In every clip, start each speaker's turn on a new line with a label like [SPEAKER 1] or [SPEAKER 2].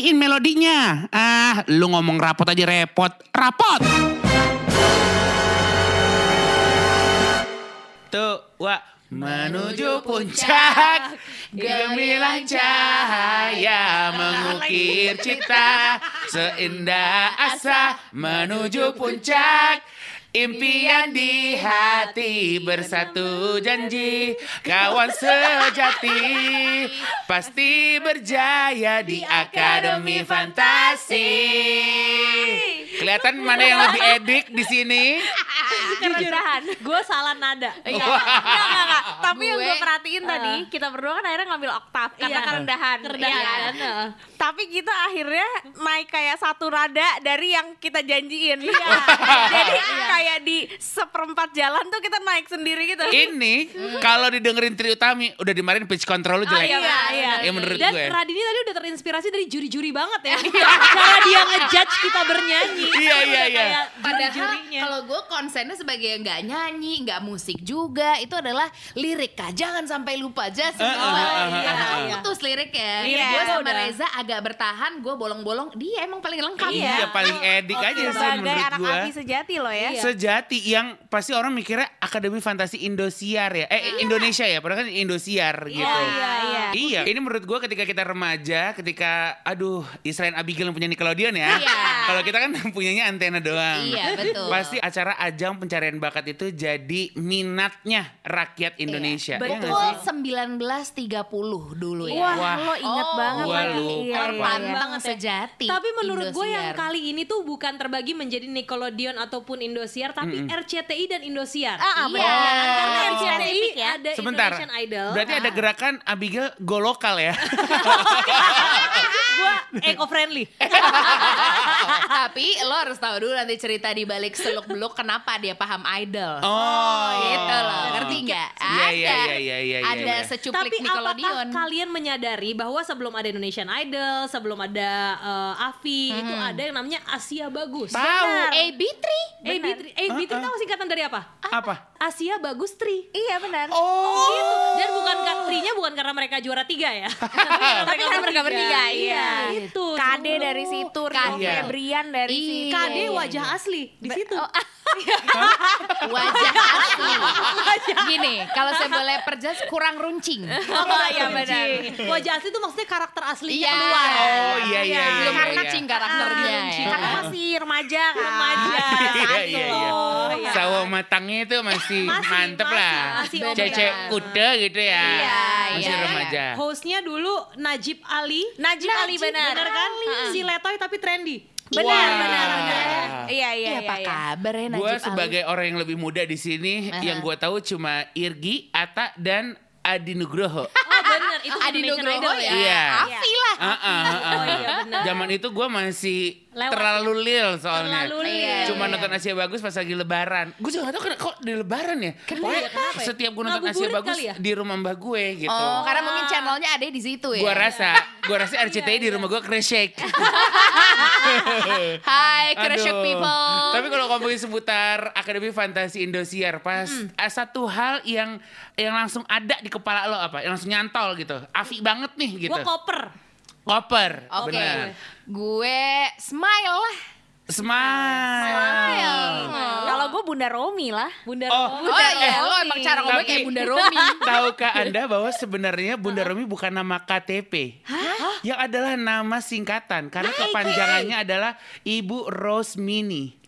[SPEAKER 1] matiin melodinya. Ah, lu ngomong rapot aja repot. Rapot! Tuh, wah. Menuju puncak, gemilang cahaya mengukir cita, seindah asa menuju puncak. Impian di hati bersatu janji Kawan sejati Pasti berjaya di Akademi Fantasi Kelihatan mana yang lebih edik di sini?
[SPEAKER 2] Kerendahan. Gue salah nada.
[SPEAKER 3] Iya.
[SPEAKER 2] Enggak, enggak, enggak. Tapi yang gue
[SPEAKER 3] Gue-
[SPEAKER 2] perhatiin tadi, kita berdua kan akhirnya ngambil oktav karena
[SPEAKER 3] Iya.
[SPEAKER 2] kerendahan.
[SPEAKER 3] Kerendahan.
[SPEAKER 2] Iya kan? Tapi kita akhirnya naik kayak satu rada dari yang kita janjiin. Iya. Jadi kayak di seperempat jalan tuh kita naik sendiri gitu.
[SPEAKER 1] Ini kalau didengerin Tri Utami udah dimarahin pitch control lu jelek.
[SPEAKER 2] iya, iya.
[SPEAKER 1] Ya menurut
[SPEAKER 4] Dan
[SPEAKER 1] gue.
[SPEAKER 4] Radini tadi udah terinspirasi dari juri-juri banget ya. Cara dia ngejudge kita bernyanyi.
[SPEAKER 1] Iya, iya, iya.
[SPEAKER 3] Padahal kalau gue konsennya sebagai nggak nyanyi, nggak musik juga, itu adalah lirik kak. Jangan sampai lupa aja semua.
[SPEAKER 1] ah, ah,
[SPEAKER 3] Karena
[SPEAKER 4] ah,
[SPEAKER 3] kan
[SPEAKER 4] iya.
[SPEAKER 3] putus liriknya.
[SPEAKER 2] Iya.
[SPEAKER 3] gue sama
[SPEAKER 4] Udah.
[SPEAKER 3] Reza agak bertahan, gue bolong-bolong. Dia emang paling lengkap.
[SPEAKER 1] Iya, paling edik aja sih menurut
[SPEAKER 2] anak
[SPEAKER 1] gue.
[SPEAKER 2] api sejati loh ya.
[SPEAKER 3] Iya.
[SPEAKER 1] Sejati yang pasti orang mikirnya Akademi Fantasi Indosiar ya. Eh Indonesia ya, padahal kan Indosiar gitu.
[SPEAKER 2] Iya, iya.
[SPEAKER 1] Iya, ini menurut gue ketika kita remaja, ketika aduh Israel Abigail yang punya Nickelodeon ya.
[SPEAKER 3] Iya.
[SPEAKER 1] Kalau kita kan punyanya antena doang.
[SPEAKER 3] Iya, betul.
[SPEAKER 1] Pasti acara ajang pencarian bakat itu jadi minatnya rakyat Indonesia.
[SPEAKER 3] Iya.
[SPEAKER 1] Iya nggak
[SPEAKER 3] Betul,
[SPEAKER 1] sih?
[SPEAKER 3] 1930 dulu ya.
[SPEAKER 2] Wah,
[SPEAKER 1] Wah.
[SPEAKER 2] lo inget
[SPEAKER 3] Oh,
[SPEAKER 2] banget
[SPEAKER 1] gua
[SPEAKER 2] lagi.
[SPEAKER 1] lupa.
[SPEAKER 2] Iya, iya, iya.
[SPEAKER 4] Banget ya.
[SPEAKER 3] sejati.
[SPEAKER 4] Tapi menurut gue yang kali ini tuh bukan terbagi menjadi Nickelodeon ataupun Indosiar, tapi RCTI dan Indosiar.
[SPEAKER 2] Ah, ah,
[SPEAKER 3] Iya.
[SPEAKER 2] benar.
[SPEAKER 4] Karena
[SPEAKER 2] Oh.
[SPEAKER 4] RCTI
[SPEAKER 2] ya.
[SPEAKER 4] ada
[SPEAKER 1] Sebentar.
[SPEAKER 4] Indonesian Idol.
[SPEAKER 1] Berarti ada gerakan Abigail go lokal ya.
[SPEAKER 4] gue eco friendly.
[SPEAKER 3] Tapi lo harus tahu dulu nanti cerita di balik seluk beluk kenapa dia paham idol.
[SPEAKER 1] Oh,
[SPEAKER 3] Gitu loh, ngerti nggak?
[SPEAKER 1] Iya,
[SPEAKER 3] Ada.
[SPEAKER 1] iya, iya, iya, iya,
[SPEAKER 3] Ada
[SPEAKER 1] iya.
[SPEAKER 3] secuplik
[SPEAKER 4] Tapi
[SPEAKER 3] Nickelodeon.
[SPEAKER 4] apakah kalian menyadari bahwa sebelum ada Indonesian Idol, sebelum ada eh, Avi, itu ada yang namanya Asia Bagus.
[SPEAKER 1] Tahu.
[SPEAKER 3] AB3.
[SPEAKER 4] AB3, AB3 tahu singkatan dari apa?
[SPEAKER 1] Apa?
[SPEAKER 4] Asia Bagus Tri.
[SPEAKER 2] Iya benar.
[SPEAKER 1] Oh.
[SPEAKER 4] Gitu. Dan bukan trinya bukan karena mereka juara tiga ya.
[SPEAKER 2] Tapi karena mereka bertiga, iya.
[SPEAKER 4] Itu.
[SPEAKER 2] Kade dari situ,
[SPEAKER 1] Iya.
[SPEAKER 2] Febrian dari
[SPEAKER 3] Iya.
[SPEAKER 2] situ.
[SPEAKER 4] Kade wajah asli di situ.
[SPEAKER 3] Wajah asli. Gini, kalau saya boleh perjelas kurang runcing.
[SPEAKER 4] Oh
[SPEAKER 2] iya, benar.
[SPEAKER 4] Wajah asli itu maksudnya karakter aslinya
[SPEAKER 3] Iya.
[SPEAKER 4] keluar.
[SPEAKER 1] Oh iya iya iya.
[SPEAKER 3] Belum
[SPEAKER 1] iya,
[SPEAKER 3] runcing
[SPEAKER 1] iya.
[SPEAKER 3] karakternya ya.
[SPEAKER 2] Karena masih remaja kan.
[SPEAKER 4] Remaja.
[SPEAKER 1] Iya
[SPEAKER 4] Satu
[SPEAKER 1] iya iya.
[SPEAKER 4] loh.
[SPEAKER 2] Iya.
[SPEAKER 1] Sawo matangnya itu masih,
[SPEAKER 4] Masih,
[SPEAKER 1] mantep
[SPEAKER 4] masih,
[SPEAKER 1] lah.
[SPEAKER 4] masih
[SPEAKER 1] Cece
[SPEAKER 3] lah.
[SPEAKER 1] kuda gitu ya.
[SPEAKER 3] Iya,
[SPEAKER 1] Masih
[SPEAKER 3] iya.
[SPEAKER 1] remaja.
[SPEAKER 4] Hostnya dulu Najib Ali.
[SPEAKER 2] Najib Ali, benar.
[SPEAKER 4] Benar kan?
[SPEAKER 2] Ali.
[SPEAKER 4] Si Letoy tapi trendy.
[SPEAKER 2] Benar,
[SPEAKER 1] Wah.
[SPEAKER 2] benar, benar. Iya, iya,
[SPEAKER 3] Iya,
[SPEAKER 2] iya.
[SPEAKER 3] apa
[SPEAKER 2] iya.
[SPEAKER 3] kabar ya Najib
[SPEAKER 1] Gue
[SPEAKER 3] Ali?
[SPEAKER 1] sebagai orang yang lebih muda di sini,
[SPEAKER 3] Aha.
[SPEAKER 1] yang gue tahu cuma Irgi, Ata, dan Adi Nugroho.
[SPEAKER 4] Benar, itu
[SPEAKER 3] Adi
[SPEAKER 4] Indonesian
[SPEAKER 3] Nugroho
[SPEAKER 4] Idol
[SPEAKER 3] ya.
[SPEAKER 1] Iya.
[SPEAKER 3] Afi lah.
[SPEAKER 1] Ah, ah, ah, ah.
[SPEAKER 4] Oh iya, benar.
[SPEAKER 1] Zaman itu gue masih
[SPEAKER 4] Lewat
[SPEAKER 1] terlalu lil soalnya.
[SPEAKER 4] Terlalu lil.
[SPEAKER 3] Iya,
[SPEAKER 1] Cuma
[SPEAKER 3] iya.
[SPEAKER 1] nonton Asia Bagus pas lagi lebaran. Gue juga gak tau kenapa kok di lebaran ya. Pokoknya
[SPEAKER 4] kenapa ya?
[SPEAKER 1] setiap gue nonton Asia Bagus
[SPEAKER 4] ya?
[SPEAKER 1] di rumah mbah gue gitu.
[SPEAKER 3] Oh, karena mungkin channelnya ada di situ ya.
[SPEAKER 1] Gua rasa, gua rasa RCTI di rumah gua kresek.
[SPEAKER 3] Hai, Crush
[SPEAKER 1] Aduh.
[SPEAKER 3] people.
[SPEAKER 1] Tapi kalau ngomongin seputar Akademi Fantasi Indosiar, pas eh, satu hal yang yang langsung ada di kepala lo apa? Yang langsung nyantol gitu. Afi banget nih gitu.
[SPEAKER 4] Gua koper.
[SPEAKER 1] Koper.
[SPEAKER 3] Oke.
[SPEAKER 1] Benar.
[SPEAKER 3] Gue smile lah.
[SPEAKER 1] Smile.
[SPEAKER 2] Kalau gue Bunda Romi lah.
[SPEAKER 4] Bunda
[SPEAKER 1] Oh,
[SPEAKER 4] Romi.
[SPEAKER 3] Oh iya, lo emang cara ngomong kayak Bunda Romi.
[SPEAKER 1] Tahukah Anda bahwa sebenarnya Bunda Romi bukan nama KTP? Yang adalah nama singkatan karena kepanjangannya adalah Ibu Rosmini.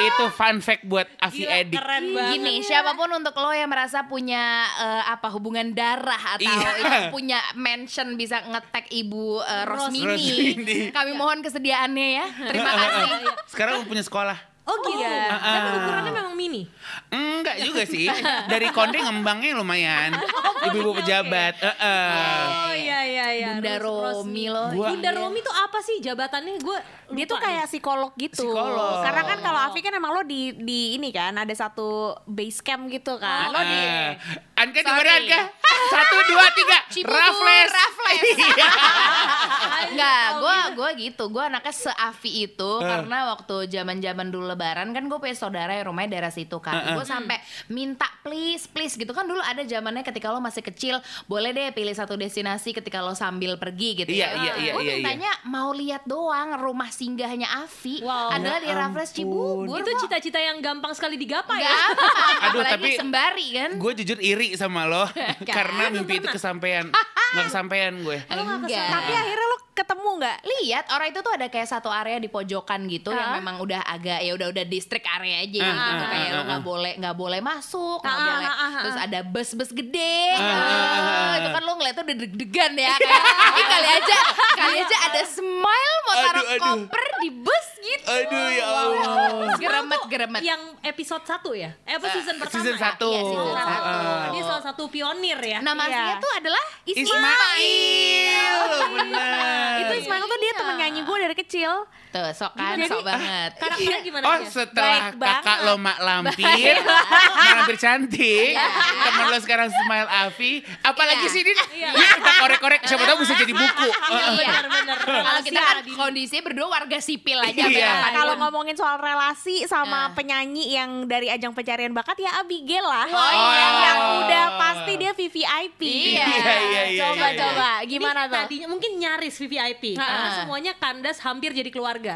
[SPEAKER 1] Itu fun fact buat Afi
[SPEAKER 4] Gila,
[SPEAKER 1] Edik.
[SPEAKER 4] keren banget.
[SPEAKER 3] Gini, siapa pun untuk lo yang merasa punya eh, apa hubungan darah atau
[SPEAKER 1] Iya.
[SPEAKER 3] yang punya mention bisa ngetek Ibu eh, Rosmini,
[SPEAKER 1] Rosmini.
[SPEAKER 3] kami mohon kesediaannya ya. Terima kasih.
[SPEAKER 1] Sekarang punya sekolah.
[SPEAKER 4] Oh gitu.
[SPEAKER 3] Iya.
[SPEAKER 4] Tapi ukurannya memang mini.
[SPEAKER 1] Enggak juga sih. Dari konde ngembangnya lumayan. Ibu-ibu pejabat. Heeh.
[SPEAKER 4] Oh iya iya iya.
[SPEAKER 3] Bunda
[SPEAKER 4] Ros-
[SPEAKER 3] Romi
[SPEAKER 4] Rosmi.
[SPEAKER 3] lo.
[SPEAKER 1] Gua-
[SPEAKER 4] Bunda Romi tuh apa sih jabatannya? Gue
[SPEAKER 2] Dia tuh kayak psikolog gitu.
[SPEAKER 1] Psikolog.
[SPEAKER 2] Karena kan kalau Afi kan emang lo di di ini kan ada satu base camp gitu kan. Lo di
[SPEAKER 1] Eh, Anka di mana Anka? Satu, dua, tiga. Raffles.
[SPEAKER 3] Raffles.
[SPEAKER 1] Iya.
[SPEAKER 3] Enggak, gue gue gitu. Gue anaknya seafi itu karena waktu zaman-zaman dulu lebaran kan gue punya saudara yang rumahnya daerah situ kan. Gue sampai minta please please gitu kan dulu ada zamannya ketika lo masih kecil boleh deh pilih satu destinasi ketika lo sambil pergi gitu
[SPEAKER 1] Iya,
[SPEAKER 3] ya.
[SPEAKER 1] iya, iya,
[SPEAKER 3] Gue
[SPEAKER 1] iya, iya.
[SPEAKER 3] mintanya mau lihat doang rumah singgahnya Avi
[SPEAKER 4] Wow.
[SPEAKER 3] adalah di
[SPEAKER 1] Ya
[SPEAKER 3] Raffles
[SPEAKER 1] ampun.
[SPEAKER 3] Cibubur.
[SPEAKER 4] Itu cita-cita yang gampang sekali digapai ya.
[SPEAKER 3] Gampang,
[SPEAKER 1] Aduh, tapi-
[SPEAKER 3] sembari kan.
[SPEAKER 1] Gue jujur iri sama lo karena mimpi itu kesampaian. Nggak kesampaian gue.
[SPEAKER 3] Enggak.
[SPEAKER 2] Tapi akhirnya lo ketemu nggak?
[SPEAKER 3] lihat orang itu tuh ada kayak satu area di pojokan gitu yang
[SPEAKER 2] Ah.
[SPEAKER 3] memang udah agak ya udah udah distrik area aja
[SPEAKER 1] Ah,
[SPEAKER 3] gitu
[SPEAKER 1] ah,
[SPEAKER 3] kayak
[SPEAKER 1] ah,
[SPEAKER 3] lo
[SPEAKER 1] ah,
[SPEAKER 3] nggak boleh nggak boleh masuk nggak boleh
[SPEAKER 2] ah, ah, ah.
[SPEAKER 3] terus ada bus-bus gede
[SPEAKER 1] Ah,
[SPEAKER 3] Ah,
[SPEAKER 1] ah, ah,
[SPEAKER 3] itu kan lo ngeliatnya udah deg-degan ya kayak "Ih, kali aja kali aja ada smile mau taruh
[SPEAKER 1] Aduh, aduh.
[SPEAKER 3] koper di bus gitu
[SPEAKER 1] Aduh ya Allah.
[SPEAKER 3] geremet geremet
[SPEAKER 4] Yang episode 1 ya? Eh, apa season pertama
[SPEAKER 1] season
[SPEAKER 4] ya?
[SPEAKER 1] satu.
[SPEAKER 3] Iya, season
[SPEAKER 4] Oh,
[SPEAKER 3] satu.
[SPEAKER 1] Ah.
[SPEAKER 4] Dia salah satu pionir ya.
[SPEAKER 3] nama
[SPEAKER 2] Iya.
[SPEAKER 3] aslinya tuh adalah
[SPEAKER 1] Ismail. Benar.
[SPEAKER 2] Itu Ismail tuh dia
[SPEAKER 3] Iya.
[SPEAKER 2] temen nyanyi gue dari kecil.
[SPEAKER 3] tuh sok kan
[SPEAKER 2] Jadi-
[SPEAKER 3] sok banget
[SPEAKER 4] Karakternya gimana
[SPEAKER 1] Oh
[SPEAKER 4] dia?
[SPEAKER 1] setelah
[SPEAKER 2] Baik
[SPEAKER 1] kakak
[SPEAKER 2] banget.
[SPEAKER 1] lo mak lampir, mak lampir cantik, teman lo sekarang Smile Avi, apalagi
[SPEAKER 3] Iya.
[SPEAKER 1] sih Din? Yuk kita korek-korek, siapa tahu bisa jadi buku.
[SPEAKER 3] Iya.
[SPEAKER 4] Bener-bener.
[SPEAKER 3] kalau kita kan kondisinya berdua warga sipil aja
[SPEAKER 1] Iya.
[SPEAKER 2] Nah, kalau ngomongin soal relasi sama penyanyi yang dari ajang pencarian bakat ya Abigail lah.
[SPEAKER 3] Oh,
[SPEAKER 1] iya.
[SPEAKER 2] Yang udah pasti dia VVIP.
[SPEAKER 3] Iya.
[SPEAKER 1] Iya, iya, iya,
[SPEAKER 2] Coba
[SPEAKER 1] iya,
[SPEAKER 2] coba
[SPEAKER 4] Ini
[SPEAKER 2] gimana tuh?
[SPEAKER 4] Tadinya mungkin nyaris VVIP karena
[SPEAKER 3] Ah.
[SPEAKER 4] semuanya kandas hampir jadi keluarga.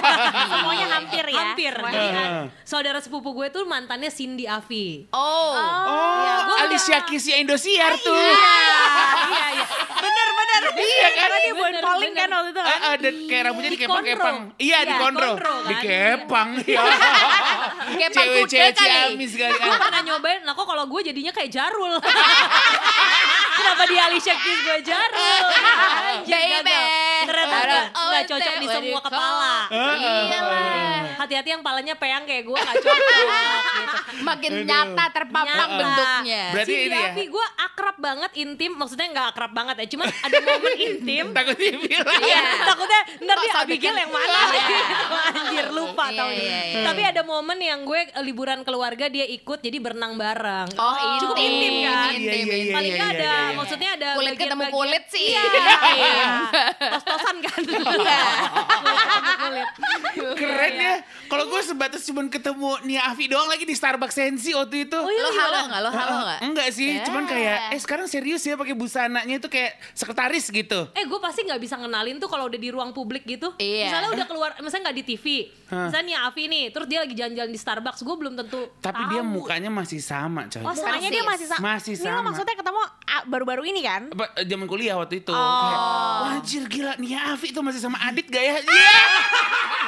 [SPEAKER 2] Semuanya hampir ya.
[SPEAKER 4] hampir. Jadi,
[SPEAKER 1] Ah.
[SPEAKER 4] saudara sepupu gue tuh mantannya Cindy Avi.
[SPEAKER 3] Oh.
[SPEAKER 1] Oh, Alicia Keys Indosiar tuh.
[SPEAKER 4] iya iya.
[SPEAKER 2] Bener bener.
[SPEAKER 1] Iya kan?
[SPEAKER 2] Karena dia buat calling kan waktu itu kan.
[SPEAKER 1] Ah, ah, dan kayak rambutnya
[SPEAKER 4] Di
[SPEAKER 1] dikepang-kepang. Iya, di
[SPEAKER 4] Iya,
[SPEAKER 1] kondro
[SPEAKER 4] kan?
[SPEAKER 1] Dikepang. Ya.
[SPEAKER 3] Kepang kuda kali.
[SPEAKER 4] Gue pernah nyobain, nah kok kalau gue jadinya kayak Jarul. Kenapa di Alicia Keys gue Jarul? Gagal. Ternyata nggak
[SPEAKER 3] Oh,
[SPEAKER 4] nggak cocok di semua kepala.
[SPEAKER 3] Iyalah.
[SPEAKER 4] Hati-hati yang palanya peyang kayak gue gak cocok gitu.
[SPEAKER 3] Makin
[SPEAKER 1] Aduh.
[SPEAKER 3] nyata terpampang bentuknya.
[SPEAKER 1] Berarti ini ya.
[SPEAKER 4] Gue akrab banget intim, maksudnya nggak akrab banget ya, cuman ada momen intim.
[SPEAKER 1] Takut dibilang.
[SPEAKER 4] Iya, takutnya ntar dia Abigail yang mana gitu. Anjir lupa
[SPEAKER 3] Iya,
[SPEAKER 4] tau
[SPEAKER 3] iya, iya.
[SPEAKER 4] Tapi ada momen yang gue eh, liburan keluarga dia ikut jadi berenang bareng.
[SPEAKER 3] Oh,
[SPEAKER 4] Cukup
[SPEAKER 3] intim,
[SPEAKER 4] intim kan?
[SPEAKER 1] Iya, iya, iya,
[SPEAKER 4] Paling
[SPEAKER 1] iya,
[SPEAKER 4] ada,
[SPEAKER 1] iya, iya.
[SPEAKER 4] maksudnya ada
[SPEAKER 3] Kulit ketemu kulit sih.
[SPEAKER 4] Iya, tos-tosan kan. Iya. Kulit.
[SPEAKER 1] Keren ya. Kalau gue sebatas cuman ketemu Nia Avi doang lagi di Starbucks Sensi waktu itu.
[SPEAKER 4] Oh iya,
[SPEAKER 3] Lo
[SPEAKER 4] gimana?
[SPEAKER 3] halo nggak? Lo halo nggak?
[SPEAKER 1] Enggak sih,
[SPEAKER 3] Ya.
[SPEAKER 1] cuman kayak eh sekarang serius ya pakai busananya itu kayak sekretaris gitu.
[SPEAKER 4] Eh gue pasti nggak bisa ngenalin tuh kalau udah di ruang publik gitu.
[SPEAKER 3] Iya.
[SPEAKER 4] Misalnya udah keluar, misalnya nggak di TV.
[SPEAKER 1] Hah.
[SPEAKER 4] Misalnya nih Avi nih, terus dia lagi jalan-jalan di Starbucks, gue belum tentu.
[SPEAKER 1] Tapi dia
[SPEAKER 4] tahu.
[SPEAKER 1] mukanya masih sama, coy.
[SPEAKER 2] Oh, mukanya dia masih sama.
[SPEAKER 1] Masih
[SPEAKER 2] Ini lo
[SPEAKER 1] sama.
[SPEAKER 2] maksudnya ketemu baru-baru ini kan?
[SPEAKER 1] Apa, zaman kuliah waktu itu.
[SPEAKER 2] Oh.
[SPEAKER 1] Kayak, Wah, anjir gila Nia Avi tuh masih sama Adit gak ya? Iya.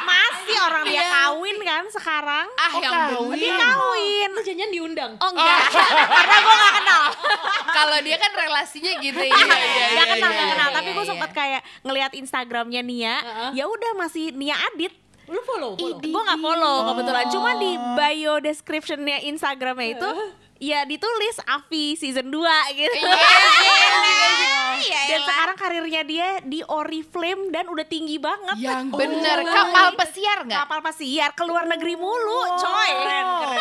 [SPEAKER 2] Masih orang dia
[SPEAKER 3] Iya.
[SPEAKER 2] Kawin kan sekarang.
[SPEAKER 3] Ah,
[SPEAKER 1] Oh,
[SPEAKER 3] yang
[SPEAKER 1] kawin.
[SPEAKER 2] Dia kawin.
[SPEAKER 4] Lu jangan diundang.
[SPEAKER 2] Oh enggak, karena gue gak kenal.
[SPEAKER 3] Kalau dia kan relasinya gitu ya.
[SPEAKER 1] iya,
[SPEAKER 2] Gak
[SPEAKER 1] iya,
[SPEAKER 2] kenal,
[SPEAKER 1] iya,
[SPEAKER 2] gak kenal.
[SPEAKER 3] iya,
[SPEAKER 2] Tapi gue
[SPEAKER 3] iya.
[SPEAKER 2] sempet kayak ngeliat Instagramnya Nia. Ya udah masih Nia Adit.
[SPEAKER 4] Lu follow, follow.
[SPEAKER 2] Gue gak follow kebetulan. Cuma di bio descriptionnya Instagramnya itu ya ditulis Avi season 2 gitu.
[SPEAKER 3] Iya,
[SPEAKER 2] Dan sekarang karirnya dia di Oriflame dan udah tinggi banget.
[SPEAKER 3] Yang bener
[SPEAKER 2] Oh,
[SPEAKER 3] kapal pesiar nggak?
[SPEAKER 2] Kapal pesiar ke luar negeri mulu, coy.
[SPEAKER 4] Keren, keren.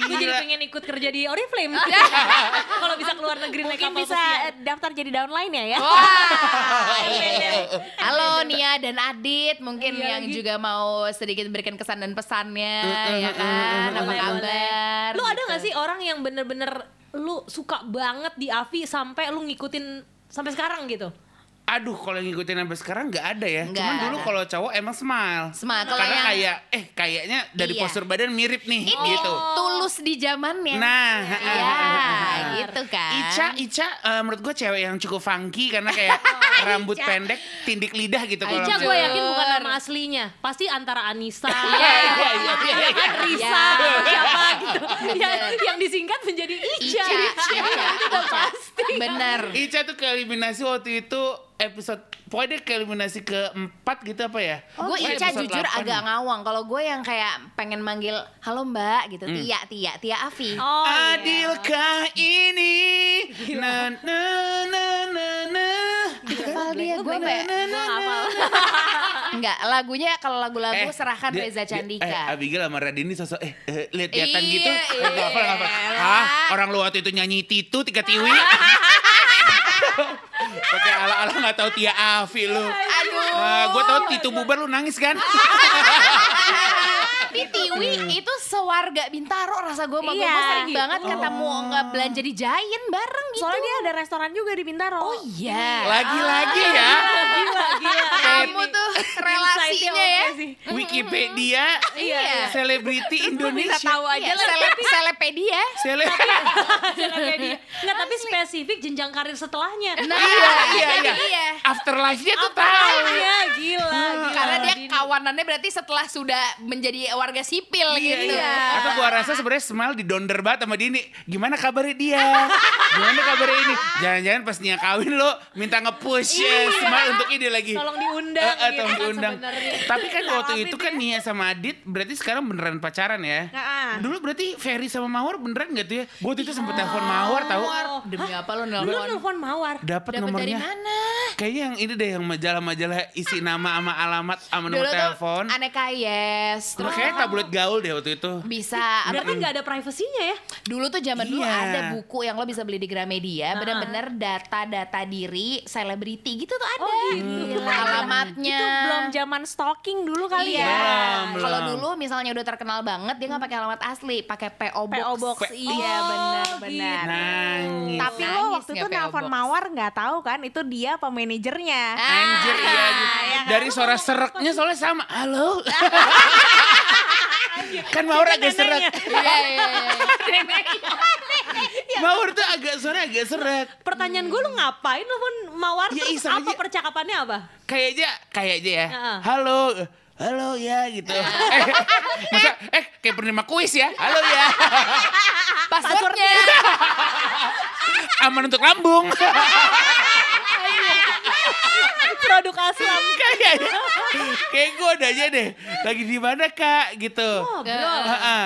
[SPEAKER 4] Gue jadi pengen ikut kerja di Oriflame. Kalau bisa keluar negeri naik
[SPEAKER 2] Mungkin
[SPEAKER 4] kapal
[SPEAKER 2] bisa
[SPEAKER 4] pesiar.
[SPEAKER 2] daftar jadi downline ya ya.
[SPEAKER 3] Halo Nia dan Adit, mungkin
[SPEAKER 4] Iya
[SPEAKER 3] yang juga mau sedikit memberikan kesan dan pesannya, ya kan? Apa kabar?
[SPEAKER 4] Lu ada
[SPEAKER 3] gitu.
[SPEAKER 4] gak sih orang yang bener-bener lu suka banget di Avi sampai lu ngikutin sampai sekarang gitu?
[SPEAKER 1] Aduh, kalau yang ngikutin sampai sekarang nggak ada ya.
[SPEAKER 3] Nggak
[SPEAKER 1] Cuman dulu kalau cowok emang smile.
[SPEAKER 3] Smile. Kalau
[SPEAKER 1] Karena
[SPEAKER 3] yang-
[SPEAKER 1] kayak eh kayaknya dari
[SPEAKER 3] Iya.
[SPEAKER 1] postur badan mirip nih
[SPEAKER 3] Ini
[SPEAKER 1] gitu.
[SPEAKER 3] tulus di zamannya.
[SPEAKER 1] Nah,
[SPEAKER 3] Iya, gitu kan.
[SPEAKER 1] Ica, Ica eh, menurut gue cewek yang cukup funky karena kayak rambut pendek, tindik lidah gitu kalau
[SPEAKER 4] Ica gue yakin bukan nama aslinya, pasti antara Anissa,
[SPEAKER 1] Iya, iya, iya, iya,
[SPEAKER 4] ya kan
[SPEAKER 1] iya.
[SPEAKER 4] Risa,
[SPEAKER 3] Iya.
[SPEAKER 4] siapa gitu, yang, yang disingkat menjadi Ica.
[SPEAKER 3] Ica, Ica, Ica.
[SPEAKER 4] pasti.
[SPEAKER 3] Bener.
[SPEAKER 1] Ica tuh ke eliminasi waktu itu episode pokoknya dia ke eliminasi keempat gitu apa ya?
[SPEAKER 3] gue
[SPEAKER 1] Pokoknya
[SPEAKER 3] Ica jujur
[SPEAKER 1] 8.
[SPEAKER 3] agak ngawang. Kalau gue yang kayak pengen manggil halo Mbak gitu,
[SPEAKER 1] Hmm.
[SPEAKER 3] Tia, Tia, Tia Avi.
[SPEAKER 4] Oh, iya.
[SPEAKER 1] Adilkah ini? Na na na na na.
[SPEAKER 3] Hafal dia gue
[SPEAKER 4] Gue
[SPEAKER 3] Mbak.
[SPEAKER 4] hafal.
[SPEAKER 3] Enggak, lagunya kalau lagu-lagu
[SPEAKER 1] Eh,
[SPEAKER 3] serahkan
[SPEAKER 1] dia-
[SPEAKER 3] Reza
[SPEAKER 1] dia-
[SPEAKER 3] Candika.
[SPEAKER 1] eh, Abigail sama Radini sosok eh, eh lihat-lihatan
[SPEAKER 3] Iya,
[SPEAKER 1] gitu.
[SPEAKER 3] iya.
[SPEAKER 1] Hafal. Hah? Orang lu waktu itu nyanyi Titu tiga tiwi. Pakai ala-ala nggak tahu Tia Avi lu.
[SPEAKER 3] Aduh.
[SPEAKER 1] Nah, gue tau Titu bubar lu nangis kan?
[SPEAKER 3] Tapi Tiwi itu sewarga Bintaro rasa gue sama
[SPEAKER 2] Iya.
[SPEAKER 3] Gue sering banget
[SPEAKER 4] Oh.
[SPEAKER 3] ketemu nggak belanja di Giant bareng gitu.
[SPEAKER 2] Soalnya dia ada restoran juga di Bintaro.
[SPEAKER 3] Oh iya.
[SPEAKER 1] Lagi-lagi ya.
[SPEAKER 4] Gila, gila.
[SPEAKER 3] Kamu tuh relasinya ya.
[SPEAKER 1] Wikipedia
[SPEAKER 3] Iya.
[SPEAKER 1] selebriti Indonesia.
[SPEAKER 2] tahu aja
[SPEAKER 3] Iya, seleb selepedia.
[SPEAKER 1] Sele
[SPEAKER 4] Telepedia. Enggak, tapi spesifik jenjang karir setelahnya.
[SPEAKER 3] Nah,
[SPEAKER 1] iya, iya,
[SPEAKER 3] itu
[SPEAKER 1] iya.
[SPEAKER 3] dia.
[SPEAKER 1] Afterlife-nya tuh tahu.
[SPEAKER 4] Iya, gila, gila.
[SPEAKER 3] Karena dia
[SPEAKER 4] Dini.
[SPEAKER 3] kawanannya berarti setelah sudah menjadi warga sipil
[SPEAKER 1] Iya,
[SPEAKER 3] gitu.
[SPEAKER 1] iya. Atau gua rasa sebenarnya Smile didonder banget sama Dini. Gimana kabarnya dia? Gimana kabarnya ini? Jangan-jangan pas Nia kawin lo minta nge-push ya, Smile untuk ini lagi.
[SPEAKER 4] Tolong diundang
[SPEAKER 1] Eh, eh,
[SPEAKER 4] gitu
[SPEAKER 1] tolong
[SPEAKER 4] kan
[SPEAKER 1] diundang. Tapi kan waktu
[SPEAKER 2] Harapin
[SPEAKER 1] itu kan Nia sama Adit berarti sekarang beneran pacaran ya.
[SPEAKER 2] Nah,
[SPEAKER 1] Dulu berarti Ferry sama Mawar beneran gak tuh ya? Gue waktu itu sempet telepon Mawar tahu.
[SPEAKER 3] Demi apa lo
[SPEAKER 4] Lu
[SPEAKER 3] nelfon?
[SPEAKER 4] nelfon Mawar.
[SPEAKER 1] Dapat
[SPEAKER 3] Dapat dari
[SPEAKER 1] nomornya.
[SPEAKER 3] mana?
[SPEAKER 1] Kayaknya yang ini deh yang majalah-majalah isi nama sama alamat sama
[SPEAKER 3] Dulu
[SPEAKER 1] nomor telepon.
[SPEAKER 3] aneka yes.
[SPEAKER 1] Terus kayaknya tabloid gaul deh waktu itu.
[SPEAKER 3] bisa apa
[SPEAKER 4] Berarti nggak ada privasinya ya?
[SPEAKER 3] Dulu tuh zaman dulu
[SPEAKER 1] Iya.
[SPEAKER 3] ada buku yang lo bisa beli di Gramedia,
[SPEAKER 4] Ah.
[SPEAKER 3] bener-bener data-data diri selebriti gitu tuh ada.
[SPEAKER 4] Oh, gitu.
[SPEAKER 3] Alamatnya.
[SPEAKER 2] itu belum zaman stalking dulu kali
[SPEAKER 3] Iya.
[SPEAKER 2] ya.
[SPEAKER 3] Kalau dulu misalnya udah terkenal banget dia nggak pakai alamat asli, pakai PO box.
[SPEAKER 2] PO Box. Iya
[SPEAKER 4] Oh,
[SPEAKER 2] benar
[SPEAKER 4] gitu.
[SPEAKER 2] Tapi lo waktu itu nelfon? Mawar nggak tahu kan itu dia apa manajernya.
[SPEAKER 1] Anjir
[SPEAKER 3] Ah,
[SPEAKER 1] iya gitu.
[SPEAKER 2] ya kan?
[SPEAKER 1] Dari suara sereknya soalnya sama. Halo. kan Mawar agak serak.
[SPEAKER 3] Iya iya iya.
[SPEAKER 1] Mawar tuh agak suara agak serak.
[SPEAKER 4] Pertanyaan gue lu ngapain nelfon Mawar
[SPEAKER 1] Ya, iseng
[SPEAKER 4] apa
[SPEAKER 1] aja.
[SPEAKER 4] percakapannya apa?
[SPEAKER 1] Kayaknya kayaknya ya.
[SPEAKER 4] Heeh.
[SPEAKER 1] Halo. Halo ya gitu. eh, masa eh kayak penerima kuis ya. Halo ya.
[SPEAKER 3] Passwordnya.
[SPEAKER 1] Aman untuk lambung.
[SPEAKER 4] Produk aslam.
[SPEAKER 1] Kayaknya. Kayak gue udah aja deh. Lagi di mana kak gitu.
[SPEAKER 4] Oh,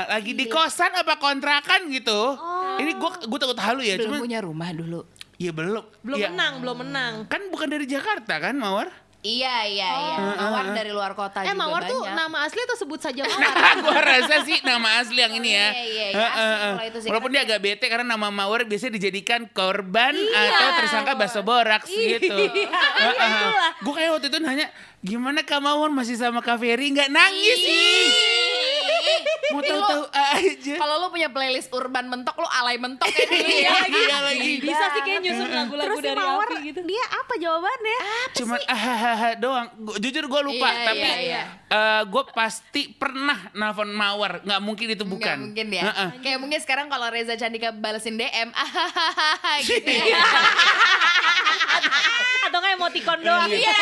[SPEAKER 1] lagi di kosan apa kontrakan gitu. Ini gue gue takut halu ya.
[SPEAKER 3] Belum
[SPEAKER 1] Cuman
[SPEAKER 3] punya rumah dulu.
[SPEAKER 1] ya belum.
[SPEAKER 4] Belum
[SPEAKER 1] Ya,
[SPEAKER 4] menang, belum menang.
[SPEAKER 1] Kan bukan dari Jakarta kan Mawar?
[SPEAKER 3] Iya iya iya. Mawar dari luar kota
[SPEAKER 4] Eh
[SPEAKER 3] juga
[SPEAKER 4] Mawar tuh
[SPEAKER 3] banyak.
[SPEAKER 4] nama asli atau sebut saja Mawar?
[SPEAKER 1] Nah, gua rasa sih nama asli yang ini ya.
[SPEAKER 3] Iya, iya, iya,
[SPEAKER 1] Heeh,
[SPEAKER 3] asli
[SPEAKER 1] heeh.
[SPEAKER 3] kalau itu sih.
[SPEAKER 1] Walaupun dia agak bete karena nama Mawar biasanya dijadikan korban
[SPEAKER 4] Iya.
[SPEAKER 1] atau tersangka bakso boraks gitu.
[SPEAKER 4] Iya,
[SPEAKER 1] Gue kayak waktu itu nanya, gimana Kak Mawar masih sama Kak Ferry? Nggak nangis sih. Mau tahu-tahu aja.
[SPEAKER 3] Kalau lo punya playlist urban mentok lo alay mentok kayak dulu ya.
[SPEAKER 1] Iya, iya lagi.
[SPEAKER 4] Bisa sih kayak nyusun lagu-lagu dari
[SPEAKER 2] Mawar
[SPEAKER 4] Afi gitu.
[SPEAKER 2] dia apa jawabannya?
[SPEAKER 1] Cuman ahahaha doang. Gua- jujur gue lupa,
[SPEAKER 3] Iya,
[SPEAKER 1] tapi
[SPEAKER 3] iya, iya.
[SPEAKER 1] gue pasti pernah nelfon Mawar. Nggak mungkin itu bukan.
[SPEAKER 3] Nggak mungkin ya.
[SPEAKER 1] Heeh.
[SPEAKER 3] Kayak mungkin sekarang kalau Reza Candika balesin DM, ahahaha gitu ya.
[SPEAKER 4] Atau nggak emoticon doang.
[SPEAKER 3] Iya.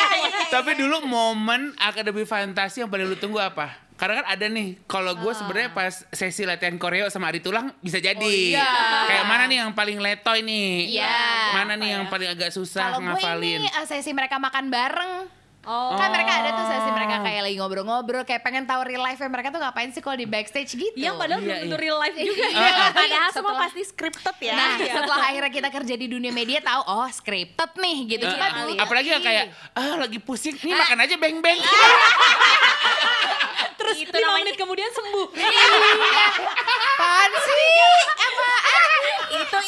[SPEAKER 1] Tapi dulu momen akademi fantasi yang paling lu tunggu apa? Karena kan ada nih, kalau gue sebenarnya pas sesi latihan koreo sama Ari Tulang bisa jadi.
[SPEAKER 3] iya.
[SPEAKER 1] Kayak mana nih yang paling letoy nih?
[SPEAKER 3] Iya.
[SPEAKER 1] Mana nih yang paling agak susah
[SPEAKER 3] Kalau gue ini eh, sesi mereka makan bareng.
[SPEAKER 4] Oh.
[SPEAKER 3] Kan mereka ada tuh sesi mereka kayak lagi ngobrol-ngobrol, kayak pengen tahu real life mereka tuh ngapain sih kalau di backstage gitu.
[SPEAKER 4] Yang padahal
[SPEAKER 1] Iya,
[SPEAKER 4] belum tentu
[SPEAKER 1] iya.
[SPEAKER 4] real life juga.
[SPEAKER 3] Iya,
[SPEAKER 2] Padahal semua
[SPEAKER 3] setelah-
[SPEAKER 2] pasti scripted ya.
[SPEAKER 3] Nah, setelah akhirnya kita kerja di dunia media tahu, oh scripted nih gitu.
[SPEAKER 1] Eh,
[SPEAKER 3] Cuma dulu
[SPEAKER 1] apalagi yang kayak ah lagi pusing nih makan aja beng-beng.
[SPEAKER 4] Terus
[SPEAKER 2] Itu
[SPEAKER 4] 5
[SPEAKER 2] namanya-
[SPEAKER 4] menit kemudian sembuh.
[SPEAKER 3] Iya. Apaan sih?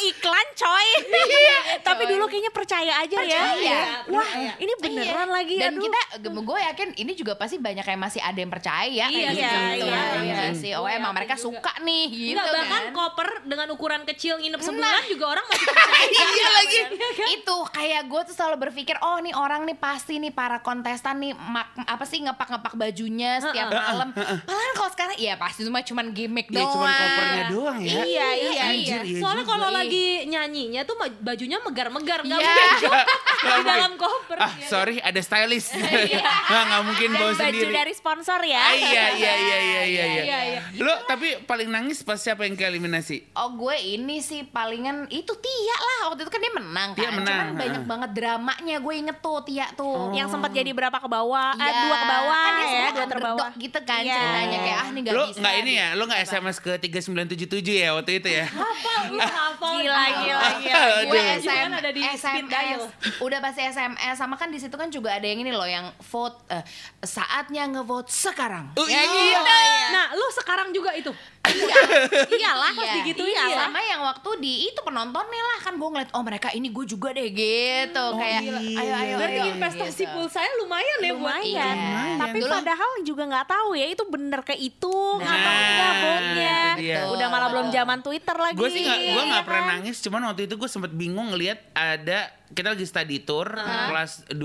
[SPEAKER 2] Iklan coy. Tapi
[SPEAKER 3] coy.
[SPEAKER 2] dulu kayaknya percaya aja ya.
[SPEAKER 3] Percaya.
[SPEAKER 2] Wah,
[SPEAKER 4] Percaya.
[SPEAKER 2] ini beneran lagi
[SPEAKER 3] Dan
[SPEAKER 2] aduh.
[SPEAKER 3] kita, gue yakin ini juga pasti banyak yang masih ada yang percaya.
[SPEAKER 4] Iya,
[SPEAKER 3] kayak
[SPEAKER 2] iya,
[SPEAKER 3] gitu.
[SPEAKER 2] iya,
[SPEAKER 3] Iya
[SPEAKER 2] iya.
[SPEAKER 3] sih. Oh emang mereka
[SPEAKER 4] juga.
[SPEAKER 3] suka nih gitu
[SPEAKER 4] Enggak, bahkan
[SPEAKER 3] kan.
[SPEAKER 4] koper dengan ukuran kecil nginep sebulan juga orang masih percaya.
[SPEAKER 3] iya lagi
[SPEAKER 4] kan?
[SPEAKER 3] itu kayak gue tuh selalu berpikir oh nih orang nih pasti nih para kontestan nih mak, apa sih ngepak ngepak bajunya setiap malam padahal kalau sekarang ya pasti cuma cuman gimmick doang
[SPEAKER 1] cuma kopernya doang ya.
[SPEAKER 2] Iya, iya, iya.
[SPEAKER 1] iya
[SPEAKER 4] Soalnya kalau
[SPEAKER 3] Ih.
[SPEAKER 4] Lagi nyanyinya tuh bajunya megar-megar nggak
[SPEAKER 3] Iya.
[SPEAKER 4] mungkin
[SPEAKER 1] Nggak
[SPEAKER 4] di
[SPEAKER 1] mungkin.
[SPEAKER 4] dalam koper.
[SPEAKER 1] Ah sorry ada stylist. Nah, nggak mungkin
[SPEAKER 2] Dan
[SPEAKER 1] bawa
[SPEAKER 2] baju
[SPEAKER 1] sendiri.
[SPEAKER 2] dari sponsor ya.
[SPEAKER 1] Ah, iya iya iya iya iya.
[SPEAKER 4] Iya,
[SPEAKER 1] iya.
[SPEAKER 4] iya.
[SPEAKER 1] Lo tapi paling nangis pas siapa yang ke eliminasi?
[SPEAKER 3] Oh gue ini sih palingan itu Tia lah waktu itu kan dia menang kan
[SPEAKER 1] Tia menang,
[SPEAKER 3] Cuman banyak banget dramanya gue inget tuh Tia tuh
[SPEAKER 2] Yang sempat jadi berapa ke bawah?
[SPEAKER 3] Iya.
[SPEAKER 2] Eh, dua ke bawah
[SPEAKER 3] kan dia
[SPEAKER 2] ya,
[SPEAKER 3] sempat
[SPEAKER 2] dua terbawah.
[SPEAKER 3] gitu kan
[SPEAKER 2] Iya.
[SPEAKER 3] ceritanya kayak ah nih gak
[SPEAKER 1] lo
[SPEAKER 3] bisa
[SPEAKER 1] nggak ini ya? Lo nggak SMS ke 3977 ya waktu itu ya?
[SPEAKER 4] Apa gitu hafal.
[SPEAKER 2] Gila, gila, gila.
[SPEAKER 1] Aduh.
[SPEAKER 3] gue SM,
[SPEAKER 4] ada di.
[SPEAKER 3] SMS udah pasti SMS sama kan di situ kan juga ada yang ini loh yang vote eh, saatnya ngevote sekarang
[SPEAKER 1] Oh,
[SPEAKER 3] ya
[SPEAKER 1] iya.
[SPEAKER 3] gitu
[SPEAKER 4] Nah, lu sekarang juga itu. Iyalah pas
[SPEAKER 3] Iya.
[SPEAKER 4] digituin
[SPEAKER 3] Iya,
[SPEAKER 4] ya.
[SPEAKER 3] sama yang waktu di itu penontonnya lah kan gue ngeliat oh mereka ini gue juga deh gitu kayak
[SPEAKER 1] iya,
[SPEAKER 3] ayo ayo
[SPEAKER 4] Berarti
[SPEAKER 3] ayo
[SPEAKER 4] investasi
[SPEAKER 3] gitu.
[SPEAKER 4] pulsanya lumayan ya buat
[SPEAKER 2] lumayan.
[SPEAKER 3] Iya.
[SPEAKER 2] Tapi
[SPEAKER 3] Dulu-
[SPEAKER 2] padahal juga nggak tahu ya itu bener kayak itu
[SPEAKER 1] Nah,
[SPEAKER 2] atau enggak botnya. Udah malah belum zaman Twitter lagi.
[SPEAKER 1] Gue sih gue nggak
[SPEAKER 2] ya
[SPEAKER 1] pernah
[SPEAKER 2] kan?
[SPEAKER 1] nangis. Cuman waktu itu gue sempet bingung ngelihat ada kita lagi study tour kelas 2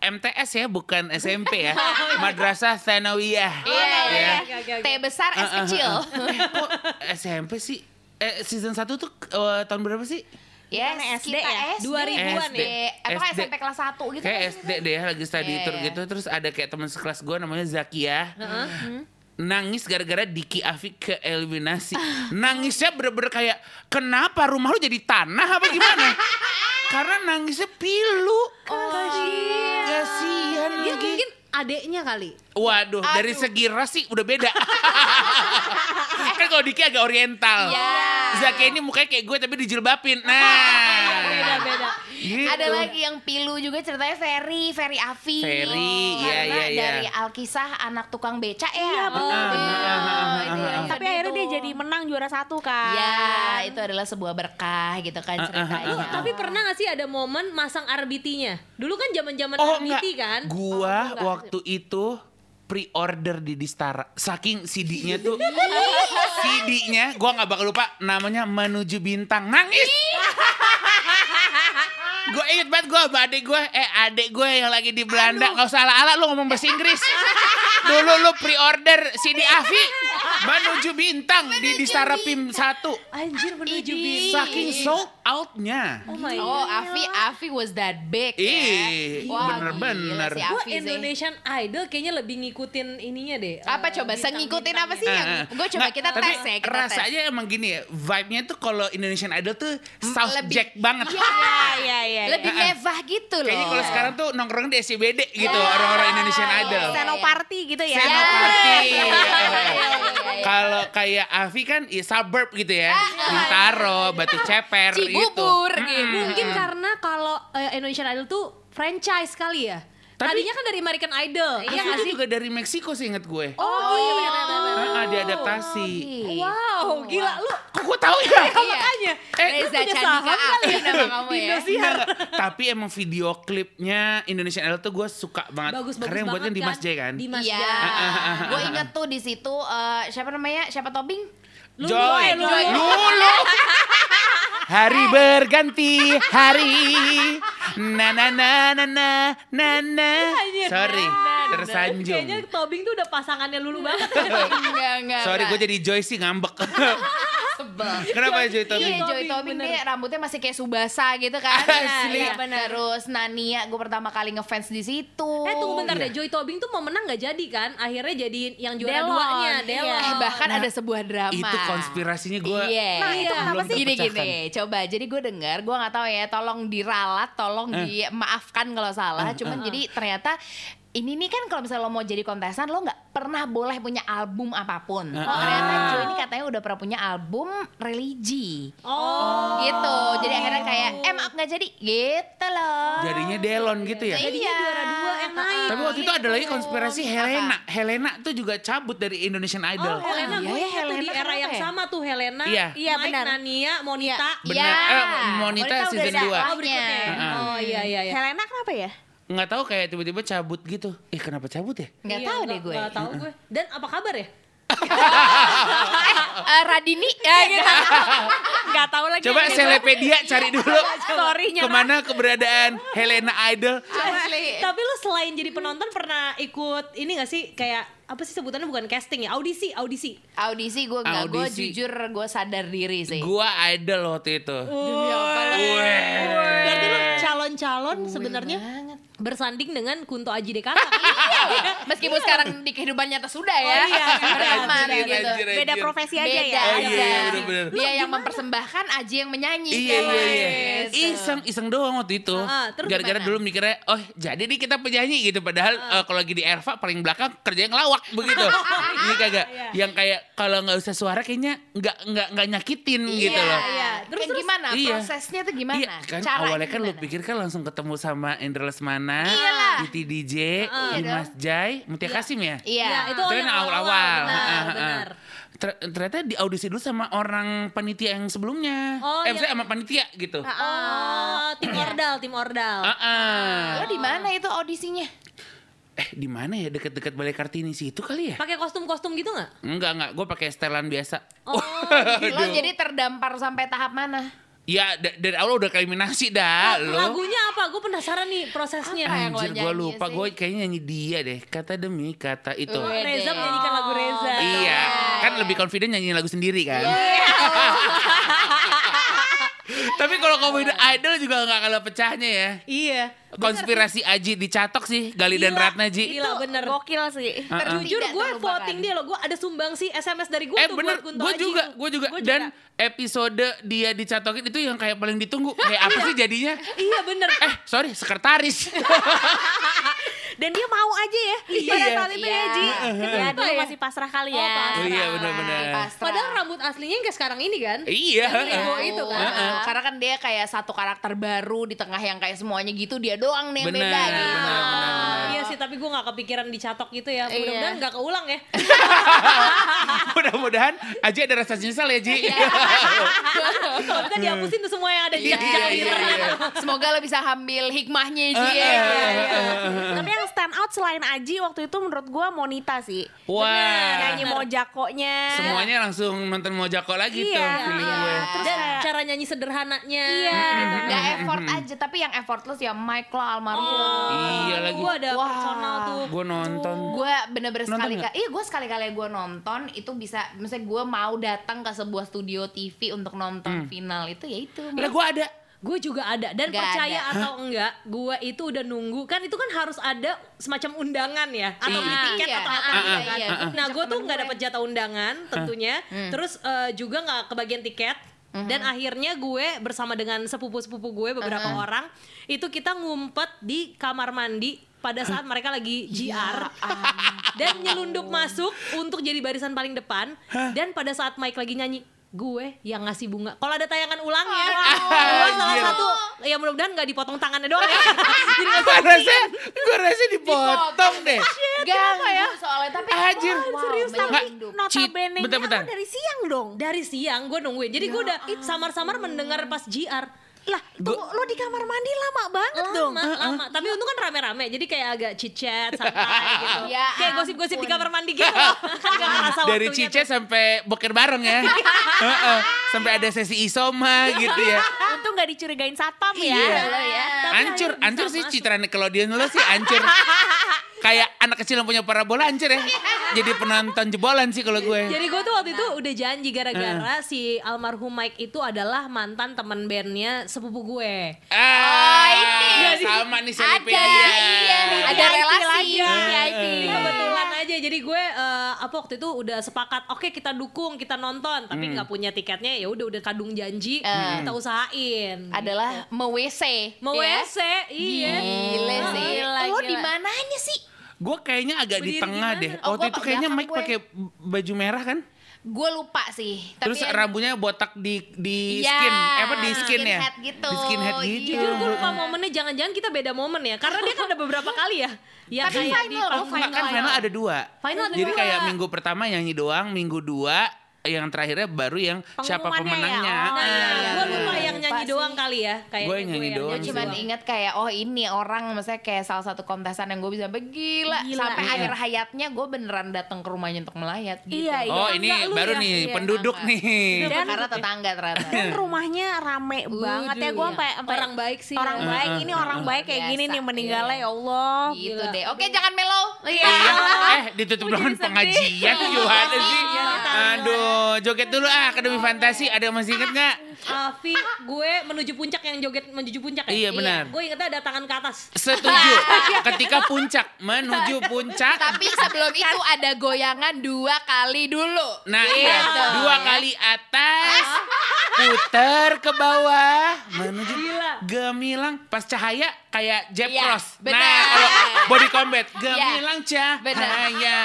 [SPEAKER 1] MTS ya, bukan SMP ya, Madrasah Thanawiyah.
[SPEAKER 3] Iya, iya,
[SPEAKER 1] Ya.
[SPEAKER 3] iya.
[SPEAKER 4] Oke, oke, oke.
[SPEAKER 3] T besar S kecil.
[SPEAKER 1] Eh, kok SMP sih? Eh, season 1 tuh eh, tahun berapa sih?
[SPEAKER 3] Ya,
[SPEAKER 2] Bukan SD
[SPEAKER 3] kita
[SPEAKER 2] ya?
[SPEAKER 3] SD.
[SPEAKER 4] 2000-an
[SPEAKER 3] SD. Apa
[SPEAKER 1] SD.
[SPEAKER 3] SMP kelas 1 gitu.
[SPEAKER 1] Kayak
[SPEAKER 3] kan?
[SPEAKER 1] SD deh lagi study
[SPEAKER 3] Iya,
[SPEAKER 1] tour
[SPEAKER 3] iya.
[SPEAKER 1] gitu terus ada kayak teman sekelas gue namanya Zakia nangis gara-gara Diki Afik ke eliminasi nangisnya bener-bener kayak kenapa rumah lu jadi tanah apa gimana karena nangisnya pilu. Kasihan.
[SPEAKER 4] Dia
[SPEAKER 1] lagi.
[SPEAKER 4] mungkin adeknya kali.
[SPEAKER 1] waduh dari segi ras sih udah beda. Kan kalau Diki agak oriental.
[SPEAKER 3] Iya.
[SPEAKER 1] Zakia ini mukanya kayak gue tapi dijilbapin nah.
[SPEAKER 4] Beda-beda.
[SPEAKER 1] Gitu.
[SPEAKER 3] Ada lagi yang pilu juga ceritanya Ferry, Ferry Afi.
[SPEAKER 1] Ferry, iya,
[SPEAKER 3] Karena
[SPEAKER 1] iya, iya.
[SPEAKER 3] dari Alkisah anak tukang beca ya.
[SPEAKER 2] Iya, betul.
[SPEAKER 3] Iya,
[SPEAKER 1] Ah, ah, ah.
[SPEAKER 2] Tapi akhirnya dia jadi menang juara satu kan.
[SPEAKER 3] Ya, itu adalah sebuah berkah gitu kan ceritanya.
[SPEAKER 4] Tapi pernah gak sih ada momen masang RBT-nya? Dulu kan zaman-zaman
[SPEAKER 1] Oh
[SPEAKER 4] RBT
[SPEAKER 1] enggak,
[SPEAKER 4] kan?
[SPEAKER 1] gua
[SPEAKER 2] enggak.
[SPEAKER 1] waktu itu pre-order di Distara. Saking CD-nya tuh, CD-nya gua nggak bakal lupa namanya Menuju Bintang. Nangis. Gue inget banget gue sama adik gue, eh adik gue yang lagi di Belanda, nggak usah ala-ala lu ngomong bahasa Inggris. Dulu lu pre-order CD Avi, Menuju Bintang di Distara PIM 1.
[SPEAKER 4] Anjir menuju bintang.
[SPEAKER 1] Saking sold out-nya.
[SPEAKER 4] Oh my
[SPEAKER 3] Oh,
[SPEAKER 4] god.
[SPEAKER 3] Afi, Afi was that big
[SPEAKER 1] Ih,
[SPEAKER 3] ya. Wah,
[SPEAKER 1] bener-bener.
[SPEAKER 3] gila si
[SPEAKER 4] Gue. Indonesian Idol kayaknya lebih ngikutin ininya deh.
[SPEAKER 3] Apa
[SPEAKER 4] eh,
[SPEAKER 3] coba?
[SPEAKER 4] bintang-bintangnya.
[SPEAKER 3] Sengikutin apa sih yang?
[SPEAKER 1] Eh, eh.
[SPEAKER 3] Gue coba
[SPEAKER 1] Nggak,
[SPEAKER 3] kita
[SPEAKER 1] tapi
[SPEAKER 3] tes ya, kita tes.
[SPEAKER 1] rasanya emang gini ya, vibe-nya tuh kalau Indonesian Idol tuh South
[SPEAKER 3] lebih-
[SPEAKER 1] Jack banget.
[SPEAKER 2] Iya, iya, iya.
[SPEAKER 3] Lebih
[SPEAKER 1] Eh, eh.
[SPEAKER 3] mewah gitu loh.
[SPEAKER 1] Kayaknya kalau sekarang tuh nongkrong di SCBD gitu orang-orang Indonesian Idol.
[SPEAKER 2] Seno party gitu ya.
[SPEAKER 1] Seno
[SPEAKER 3] Ya. Iya.
[SPEAKER 1] Kalau kayak Avi kan ya suburb gitu ya, Bintaro, Batu Ceper gitu.
[SPEAKER 3] Cibubur gitu.
[SPEAKER 4] Mungkin karena kalau eh, Indonesian Idol tuh franchise kali ya.
[SPEAKER 1] Tapi-
[SPEAKER 4] Tadinya kan dari American Idol. Iya nggak
[SPEAKER 1] itu
[SPEAKER 4] sih?
[SPEAKER 1] juga dari Meksiko sih inget gue.
[SPEAKER 4] Oh, iya benar benar benar.
[SPEAKER 1] Ah, ah, diadaptasi.
[SPEAKER 3] Gitu.
[SPEAKER 4] Wow, gila lu.
[SPEAKER 1] Kok gue tahu ya?
[SPEAKER 3] Iya.
[SPEAKER 4] Makanya.
[SPEAKER 1] Eh,
[SPEAKER 3] Reza
[SPEAKER 4] punya
[SPEAKER 3] Candika
[SPEAKER 4] saham kali
[SPEAKER 3] Afi
[SPEAKER 4] ya?
[SPEAKER 3] nama kamu ya.
[SPEAKER 4] Indosiar.
[SPEAKER 1] Tapi emang video klipnya Indonesian Idol tuh gue suka banget.
[SPEAKER 4] Bagus bagus
[SPEAKER 1] Karena yang buatnya Dimas J kan.
[SPEAKER 4] Dimas
[SPEAKER 3] Iya.
[SPEAKER 4] J.
[SPEAKER 3] Gue inget tuh di situ eh, siapa namanya? Siapa Tobing?
[SPEAKER 4] Lulu,
[SPEAKER 1] Joy,
[SPEAKER 4] eh, Lulu.
[SPEAKER 1] Lulu. Hari berganti hari. Na na na na na na na. Sorry,
[SPEAKER 4] Nah, nah, nah.
[SPEAKER 1] tersanjung.
[SPEAKER 4] Kayaknya Tobing tuh udah pasangannya Lulu banget.
[SPEAKER 3] enggak, enggak.
[SPEAKER 1] Sorry, gue jadi Joy sih ngambek. Kenapa Joy Tommy?
[SPEAKER 3] Iya, Joy
[SPEAKER 4] Tobing,
[SPEAKER 3] Tobing dia rambutnya masih kayak Subasa gitu kan.
[SPEAKER 1] Asli.
[SPEAKER 3] Iya, bener. Terus Nania, gue pertama kali ngefans di situ.
[SPEAKER 4] Eh tunggu bentar
[SPEAKER 1] Iya.
[SPEAKER 4] deh, Joy Tobing tuh mau menang gak jadi kan? Akhirnya jadi yang juara
[SPEAKER 2] Delon,
[SPEAKER 4] duanya,
[SPEAKER 2] iya.
[SPEAKER 4] Delon.
[SPEAKER 3] Eh, bahkan
[SPEAKER 1] Nah,
[SPEAKER 3] ada sebuah drama.
[SPEAKER 1] Itu konspirasinya gue.
[SPEAKER 3] Iya.
[SPEAKER 2] Nah, itu kenapa sih?
[SPEAKER 3] Gini
[SPEAKER 1] terpecahkan.
[SPEAKER 3] gini, coba. Jadi gue dengar, gue nggak tahu ya. Tolong diralat, tolong
[SPEAKER 1] Eh.
[SPEAKER 3] dimaafkan kalau salah. Cuman jadi ternyata ini nih kan kalau misalnya lo mau jadi kontesan lo nggak pernah boleh punya album apa pun.
[SPEAKER 1] Eh,
[SPEAKER 3] Ternyata
[SPEAKER 1] eh.
[SPEAKER 3] Joe ini katanya udah pernah punya album religi.
[SPEAKER 4] Oh.
[SPEAKER 3] Gitu. Jadi akhirnya kayak eh maaf nggak jadi gitu loh.
[SPEAKER 1] Jadinya Delon gitu ya.
[SPEAKER 3] Iya.
[SPEAKER 4] juara dua yang naik.
[SPEAKER 1] Tapi waktu itu ada lagi konspirasi
[SPEAKER 3] Apa?
[SPEAKER 1] Helena. Helena tuh juga cabut dari Indonesian Idol.
[SPEAKER 4] Oh, Helena
[SPEAKER 3] iya
[SPEAKER 4] gue
[SPEAKER 3] ya,
[SPEAKER 4] ingat tuh di
[SPEAKER 3] Helena
[SPEAKER 4] era yang
[SPEAKER 3] ya?
[SPEAKER 4] sama tuh Helena,
[SPEAKER 1] Iya.
[SPEAKER 2] Iya, benar.
[SPEAKER 4] Nania, Monita.
[SPEAKER 1] Benar.
[SPEAKER 3] Iya.
[SPEAKER 1] Eh, Monita
[SPEAKER 3] udah
[SPEAKER 1] season
[SPEAKER 3] ada
[SPEAKER 1] dua.
[SPEAKER 4] Oh,
[SPEAKER 3] setelahnya.
[SPEAKER 4] berikutnya.
[SPEAKER 1] Heeh.
[SPEAKER 4] Oh iya iya iya.
[SPEAKER 2] Helena kenapa ya?
[SPEAKER 1] Nggak tahu kayak tiba-tiba cabut gitu. Eh kenapa cabut ya?
[SPEAKER 3] Nggak
[SPEAKER 4] Iya,
[SPEAKER 3] tahu deh gue.
[SPEAKER 4] nggak tahu gue. Dan apa kabar ya?
[SPEAKER 3] Eh, Radini ya gitu.
[SPEAKER 2] Gak tahu lagi.
[SPEAKER 1] Coba Selepedia cari dulu
[SPEAKER 2] Story-nya.
[SPEAKER 1] ke mana keberadaan Helena Idol.
[SPEAKER 3] Asli.
[SPEAKER 4] Tapi lu selain jadi penonton pernah ikut ini gak sih kayak apa sih sebutannya bukan casting ya audisi audisi
[SPEAKER 3] Audisi gue nggak, gue jujur gue sadar diri sih.
[SPEAKER 1] Gua idol waktu itu.
[SPEAKER 3] Lu?
[SPEAKER 4] berarti lu calon-calon sebenarnya bersanding dengan Kunto Aji Dekara
[SPEAKER 3] Meskipun sekarang di kehidupan nyata sudah ya.
[SPEAKER 4] Oh iya,
[SPEAKER 3] Beraman
[SPEAKER 1] Anjir,
[SPEAKER 3] gitu.
[SPEAKER 1] anjir, anjir.
[SPEAKER 2] Beda profesi aja
[SPEAKER 3] Beda
[SPEAKER 2] ya.
[SPEAKER 1] Oh iya,
[SPEAKER 3] aja.
[SPEAKER 1] bener-bener.
[SPEAKER 3] Dia yang mempersembahkan, Aji yang menyanyi.
[SPEAKER 1] Iya
[SPEAKER 3] kan?
[SPEAKER 1] iya iya.
[SPEAKER 3] Gitu.
[SPEAKER 1] Iseng iseng doang waktu itu.
[SPEAKER 4] Ah, terus
[SPEAKER 1] Gara-gara dulu mikirnya, oh jadi nih kita penyanyi gitu. Padahal eh, kalau lagi di Erva paling belakang kerjanya ngelawak begitu. Ini kagak.
[SPEAKER 4] Iya.
[SPEAKER 1] Yang kayak kalau nggak usah suara kayaknya nggak nggak nggak nyakitin gitu
[SPEAKER 3] Iya,
[SPEAKER 1] loh.
[SPEAKER 3] Iya.
[SPEAKER 4] Terus-
[SPEAKER 3] Terus,
[SPEAKER 4] terus-
[SPEAKER 3] gimana?
[SPEAKER 1] Iya.
[SPEAKER 3] Prosesnya tuh gimana?
[SPEAKER 1] Iya kan
[SPEAKER 3] Caranya
[SPEAKER 1] awalnya kan lu pikir kan langsung ketemu sama Indra Lesmana,
[SPEAKER 3] Iyalah.
[SPEAKER 1] Titi DJ,
[SPEAKER 3] Iya
[SPEAKER 1] Dimas. Jai, Mutia Kasim ya.
[SPEAKER 3] Iya.
[SPEAKER 4] Ya, itu
[SPEAKER 1] kan
[SPEAKER 4] yang
[SPEAKER 1] awal-awal.
[SPEAKER 4] benar,
[SPEAKER 1] Heeh, heeh.
[SPEAKER 4] benar.
[SPEAKER 1] ter- ternyata di audisi dulu sama orang panitia yang sebelumnya.
[SPEAKER 4] Oh,
[SPEAKER 1] eh, maksudnya sama panitia gitu.
[SPEAKER 4] Oh, tim ordal, tim ordal.
[SPEAKER 1] Ah, ah.
[SPEAKER 3] Lo di mana itu audisinya?
[SPEAKER 1] Eh di mana ya deket-deket Balai Kartini sih itu kali ya?
[SPEAKER 4] Pakai kostum-kostum gitu nggak?
[SPEAKER 1] Enggak enggak, gue pakai setelan biasa.
[SPEAKER 4] Oh,
[SPEAKER 3] Lo jadi terdampar sampai tahap mana?
[SPEAKER 1] Ya da- dari awal udah eliminasi dah lo.
[SPEAKER 4] Lagunya apa? Gue penasaran nih prosesnya.
[SPEAKER 3] Apa yang lo
[SPEAKER 1] Anjir gue lupa, gue kayaknya nyanyi dia deh. Kata demi kata itu.
[SPEAKER 4] Oh. Reza menyanyikan lagu Reza.
[SPEAKER 1] Iya, kan lebih confident nyanyi lagu sendiri kan. Tapi kalau komedi idol juga nggak kalah pecahnya ya.
[SPEAKER 4] Iya.
[SPEAKER 1] Konspirasi Aji dicatok sih, Gali dan
[SPEAKER 4] Gila.
[SPEAKER 1] Ratna Ji.
[SPEAKER 4] Gila bener.
[SPEAKER 2] Gokil sih.
[SPEAKER 1] Ah.
[SPEAKER 4] Jujur gue voting dia loh. Gue ada sumbang sih SMS dari gue
[SPEAKER 1] Eh
[SPEAKER 4] tuh
[SPEAKER 1] bener,
[SPEAKER 4] buat Kunto
[SPEAKER 1] gue
[SPEAKER 4] Aji.
[SPEAKER 1] juga, gue juga.
[SPEAKER 4] Gua
[SPEAKER 1] Dan episode dia dicatokin itu yang kayak paling ditunggu. Kayak apa sih jadinya?
[SPEAKER 4] Iya bener.
[SPEAKER 1] Eh sorry, sekretaris.
[SPEAKER 2] Dan dia mau aja ya pada
[SPEAKER 1] Iya.
[SPEAKER 2] saat itu ya
[SPEAKER 3] Iya.
[SPEAKER 2] Ji. Ya dulu
[SPEAKER 4] ya?
[SPEAKER 2] masih pasrah kali
[SPEAKER 4] Oh,
[SPEAKER 2] ya.
[SPEAKER 4] pasrah.
[SPEAKER 1] Oh iya benar-benar.
[SPEAKER 3] Pasrah.
[SPEAKER 4] Padahal rambut aslinya kayak sekarang ini kan.
[SPEAKER 1] Iya.
[SPEAKER 4] Ego itu kan.
[SPEAKER 3] Heeh. Karena kan dia kayak satu karakter baru di tengah yang kayak semuanya gitu dia doang nih yang
[SPEAKER 1] Benar,
[SPEAKER 3] beda gitu.
[SPEAKER 1] benar, benar, benar.
[SPEAKER 4] Iya sih, tapi gue gak kepikiran dicatok gitu ya.
[SPEAKER 3] Iya.
[SPEAKER 4] Mudah-mudahan gak keulang ya.
[SPEAKER 1] Mudah-mudahan Aji ada rasa nyesal ya Ji.
[SPEAKER 4] Kalau bukan dihapusin tuh semua yang ada di
[SPEAKER 1] Iya, iya, iya.
[SPEAKER 3] Semoga lo bisa ambil hikmahnya Ji.
[SPEAKER 2] Tapi yang stand out selain Aji waktu itu menurut gua Monita sih.
[SPEAKER 1] Wah.
[SPEAKER 2] Nyanyi Mojakonya.
[SPEAKER 1] Semuanya langsung nonton Mojako lagi tuh
[SPEAKER 2] Iya.
[SPEAKER 1] feeling
[SPEAKER 2] Iya.
[SPEAKER 1] gue.
[SPEAKER 2] Terus
[SPEAKER 4] Dan
[SPEAKER 2] kayak-
[SPEAKER 4] cara nyanyi sederhananya.
[SPEAKER 2] Iya.
[SPEAKER 4] kan.
[SPEAKER 3] Gak effort aja, tapi yang effortless ya Mike lah almarhum.
[SPEAKER 1] Iya lagi.
[SPEAKER 4] Gue ada
[SPEAKER 3] Wah.
[SPEAKER 4] personal tuh.
[SPEAKER 1] Gue nonton.
[SPEAKER 3] Gue bener-bener sekali kali, iya gue sekali kali gue nonton itu bisa, misalnya gue mau datang ke sebuah studio TV untuk nonton final itu ya itu.
[SPEAKER 1] Lah gue ada.
[SPEAKER 4] Gue juga ada dan
[SPEAKER 3] Nggak
[SPEAKER 4] percaya
[SPEAKER 3] ada.
[SPEAKER 4] atau enggak, gue itu udah nunggu kan itu kan harus ada semacam undangan ya atau
[SPEAKER 1] Iya.
[SPEAKER 4] beli tiket
[SPEAKER 3] Iya.
[SPEAKER 4] atau
[SPEAKER 3] Ah,
[SPEAKER 4] apa
[SPEAKER 3] ah,
[SPEAKER 4] gitu
[SPEAKER 3] iya,
[SPEAKER 4] kan.
[SPEAKER 3] iya.
[SPEAKER 4] Nah gue tuh nggak
[SPEAKER 3] gue.
[SPEAKER 4] dapet jatah undangan tentunya, terus eh, juga nggak kebagian tiket. Dan akhirnya gue bersama dengan sepupu-sepupu gue beberapa orang itu kita ngumpet di kamar mandi pada saat mereka lagi GR dan nyelundup masuk untuk jadi barisan paling depan dan pada saat Mike lagi nyanyi gue yang ngasih bunga. Kalau ada tayangan ulangnya, gue salah
[SPEAKER 1] Anjir.
[SPEAKER 4] satu ya mudah-mudahan nggak dipotong tangannya doang ya. Jadi
[SPEAKER 1] Gue rasa, gue rasa dipotong deh.
[SPEAKER 3] Ganggu ya? soalnya tapi
[SPEAKER 1] Anjir.
[SPEAKER 3] wow,
[SPEAKER 2] Serius tapi notabene
[SPEAKER 1] Bentar, bentar.
[SPEAKER 2] dari siang dong.
[SPEAKER 4] dari siang gue nungguin. Jadi gue udah samar-samar mendengar pas GR.
[SPEAKER 2] Lah, tunggu, lo di kamar mandi lama banget dong.
[SPEAKER 4] Lama, lama. Tapi untung kan rame-rame, jadi kayak agak chit-chat, santai gitu.
[SPEAKER 3] Ya
[SPEAKER 4] kayak gosip-gosip di kamar mandi gitu. kan
[SPEAKER 1] Dari
[SPEAKER 4] waktunya
[SPEAKER 1] Cice sampai boker bareng ya. Heeh. Sampai ada sesi isoma gitu ya.
[SPEAKER 2] Untung gak dicurigain satpam ya.
[SPEAKER 1] Iya.
[SPEAKER 3] Lo ya.
[SPEAKER 4] Tapi
[SPEAKER 1] Hancur,
[SPEAKER 4] akhirnya
[SPEAKER 1] hancur
[SPEAKER 4] bisa
[SPEAKER 1] sih citra Nickelodeon lo sih hancur. Kayak anak kecil yang punya parabola hancur ya. Jadi penonton jebolan sih kalau gue.
[SPEAKER 4] Jadi gue tuh waktu itu udah janji gara-gara si almarhum Mike itu adalah mantan teman bandnya sepupu gue.
[SPEAKER 1] Ah,
[SPEAKER 3] ini.
[SPEAKER 1] sama nih
[SPEAKER 3] Ada,
[SPEAKER 1] Selipedia.
[SPEAKER 3] iya. Ada
[SPEAKER 2] VIP
[SPEAKER 3] relasi.
[SPEAKER 2] lagi, VIP.
[SPEAKER 4] Iya, Kebetulan aja jadi gue eh, apa waktu itu udah sepakat oke kita dukung kita nonton tapi nggak punya tiketnya ya udah udah kadung janji
[SPEAKER 3] Eh.
[SPEAKER 4] kita usahain
[SPEAKER 3] Adalah me WC.
[SPEAKER 4] mau
[SPEAKER 3] ya?
[SPEAKER 4] WC iya
[SPEAKER 3] Gile sih.
[SPEAKER 2] Gila,
[SPEAKER 3] Lo di mananya sih?
[SPEAKER 1] Gue kayaknya agak di
[SPEAKER 4] Berdiri
[SPEAKER 1] tengah
[SPEAKER 4] gimana?
[SPEAKER 1] deh.
[SPEAKER 3] Oh,
[SPEAKER 1] Waktu
[SPEAKER 3] gua
[SPEAKER 1] itu kayaknya Mike
[SPEAKER 3] gue.
[SPEAKER 1] pakai baju merah kan?
[SPEAKER 3] Gue lupa sih.
[SPEAKER 1] Terus
[SPEAKER 3] yang-
[SPEAKER 1] rambutnya botak di di
[SPEAKER 3] Iya,
[SPEAKER 1] skin, eh, apa di skin ya?
[SPEAKER 3] skinhead gitu.
[SPEAKER 1] Di skinhead
[SPEAKER 3] Iya.
[SPEAKER 1] gitu.
[SPEAKER 4] jujur gue lupa momennya jangan-jangan kita beda momen ya karena dia kan ada beberapa kali ya yang
[SPEAKER 3] Tapi
[SPEAKER 4] kayak di
[SPEAKER 3] final,
[SPEAKER 4] panggung
[SPEAKER 1] Enggak kan
[SPEAKER 3] Final.
[SPEAKER 1] final ada dua.
[SPEAKER 4] Final ada
[SPEAKER 1] Jadi
[SPEAKER 4] dua.
[SPEAKER 1] kayak minggu pertama nyanyi doang, minggu dua yang terakhirnya baru yang siapa
[SPEAKER 2] ya?
[SPEAKER 1] pemenangnya.
[SPEAKER 2] Oh,
[SPEAKER 4] Nah,
[SPEAKER 2] iya, iya,
[SPEAKER 4] gue
[SPEAKER 2] iya.
[SPEAKER 4] lupa yang nyanyi
[SPEAKER 3] Lupa
[SPEAKER 4] doang
[SPEAKER 3] sih.
[SPEAKER 4] kali ya kayak
[SPEAKER 1] Gue yang nyanyi doang
[SPEAKER 3] Gue
[SPEAKER 1] sih.
[SPEAKER 3] cuman inget kayak oh ini orang maksudnya kayak salah satu kontesan yang gue bisa sampai gila, sampai
[SPEAKER 2] iya.
[SPEAKER 3] akhir hayatnya gue beneran datang ke rumahnya untuk melayat gitu.
[SPEAKER 2] Iya, iya.
[SPEAKER 1] Oh
[SPEAKER 2] Enggak,
[SPEAKER 1] ini
[SPEAKER 2] lu
[SPEAKER 1] baru
[SPEAKER 2] ya?
[SPEAKER 1] nih
[SPEAKER 3] Iya,
[SPEAKER 1] penduduk
[SPEAKER 3] enggak.
[SPEAKER 1] nih.
[SPEAKER 2] Dan-
[SPEAKER 3] karena tetangga ternyata.
[SPEAKER 2] Dan rumahnya rame banget ya. Gue sampai sampai
[SPEAKER 4] orang baik sih
[SPEAKER 2] orang
[SPEAKER 4] ya.
[SPEAKER 2] baik ini orang baik kayak gini nih meninggalnya
[SPEAKER 3] iya.
[SPEAKER 2] ya Allah.
[SPEAKER 3] gitu deh. Oke jangan melo.
[SPEAKER 2] Iya.
[SPEAKER 1] Iya, eh ditutup dengan pengajian gimana sih?
[SPEAKER 4] Iya,
[SPEAKER 1] Aduh, joget dulu ah Akademi Fantasi ada yang masih inget nggak?
[SPEAKER 4] Afi gue menuju puncak yang joget menuju puncak ya
[SPEAKER 1] Iya, benar.
[SPEAKER 4] gue ingetnya ada tangan ke atas
[SPEAKER 1] Setuju. Ketika puncak menuju puncak.
[SPEAKER 3] Tapi sebelum itu ada goyangan dua kali dulu.
[SPEAKER 1] Nah iya,
[SPEAKER 3] Gitu.
[SPEAKER 1] dua kali atas, puter ke bawah, menuju gemilang. Pas cahaya kayak Jeb
[SPEAKER 3] Iya,
[SPEAKER 1] Cross.
[SPEAKER 3] benar.
[SPEAKER 1] Nah kalau body combat, gemilang
[SPEAKER 3] Benar.
[SPEAKER 1] cahaya.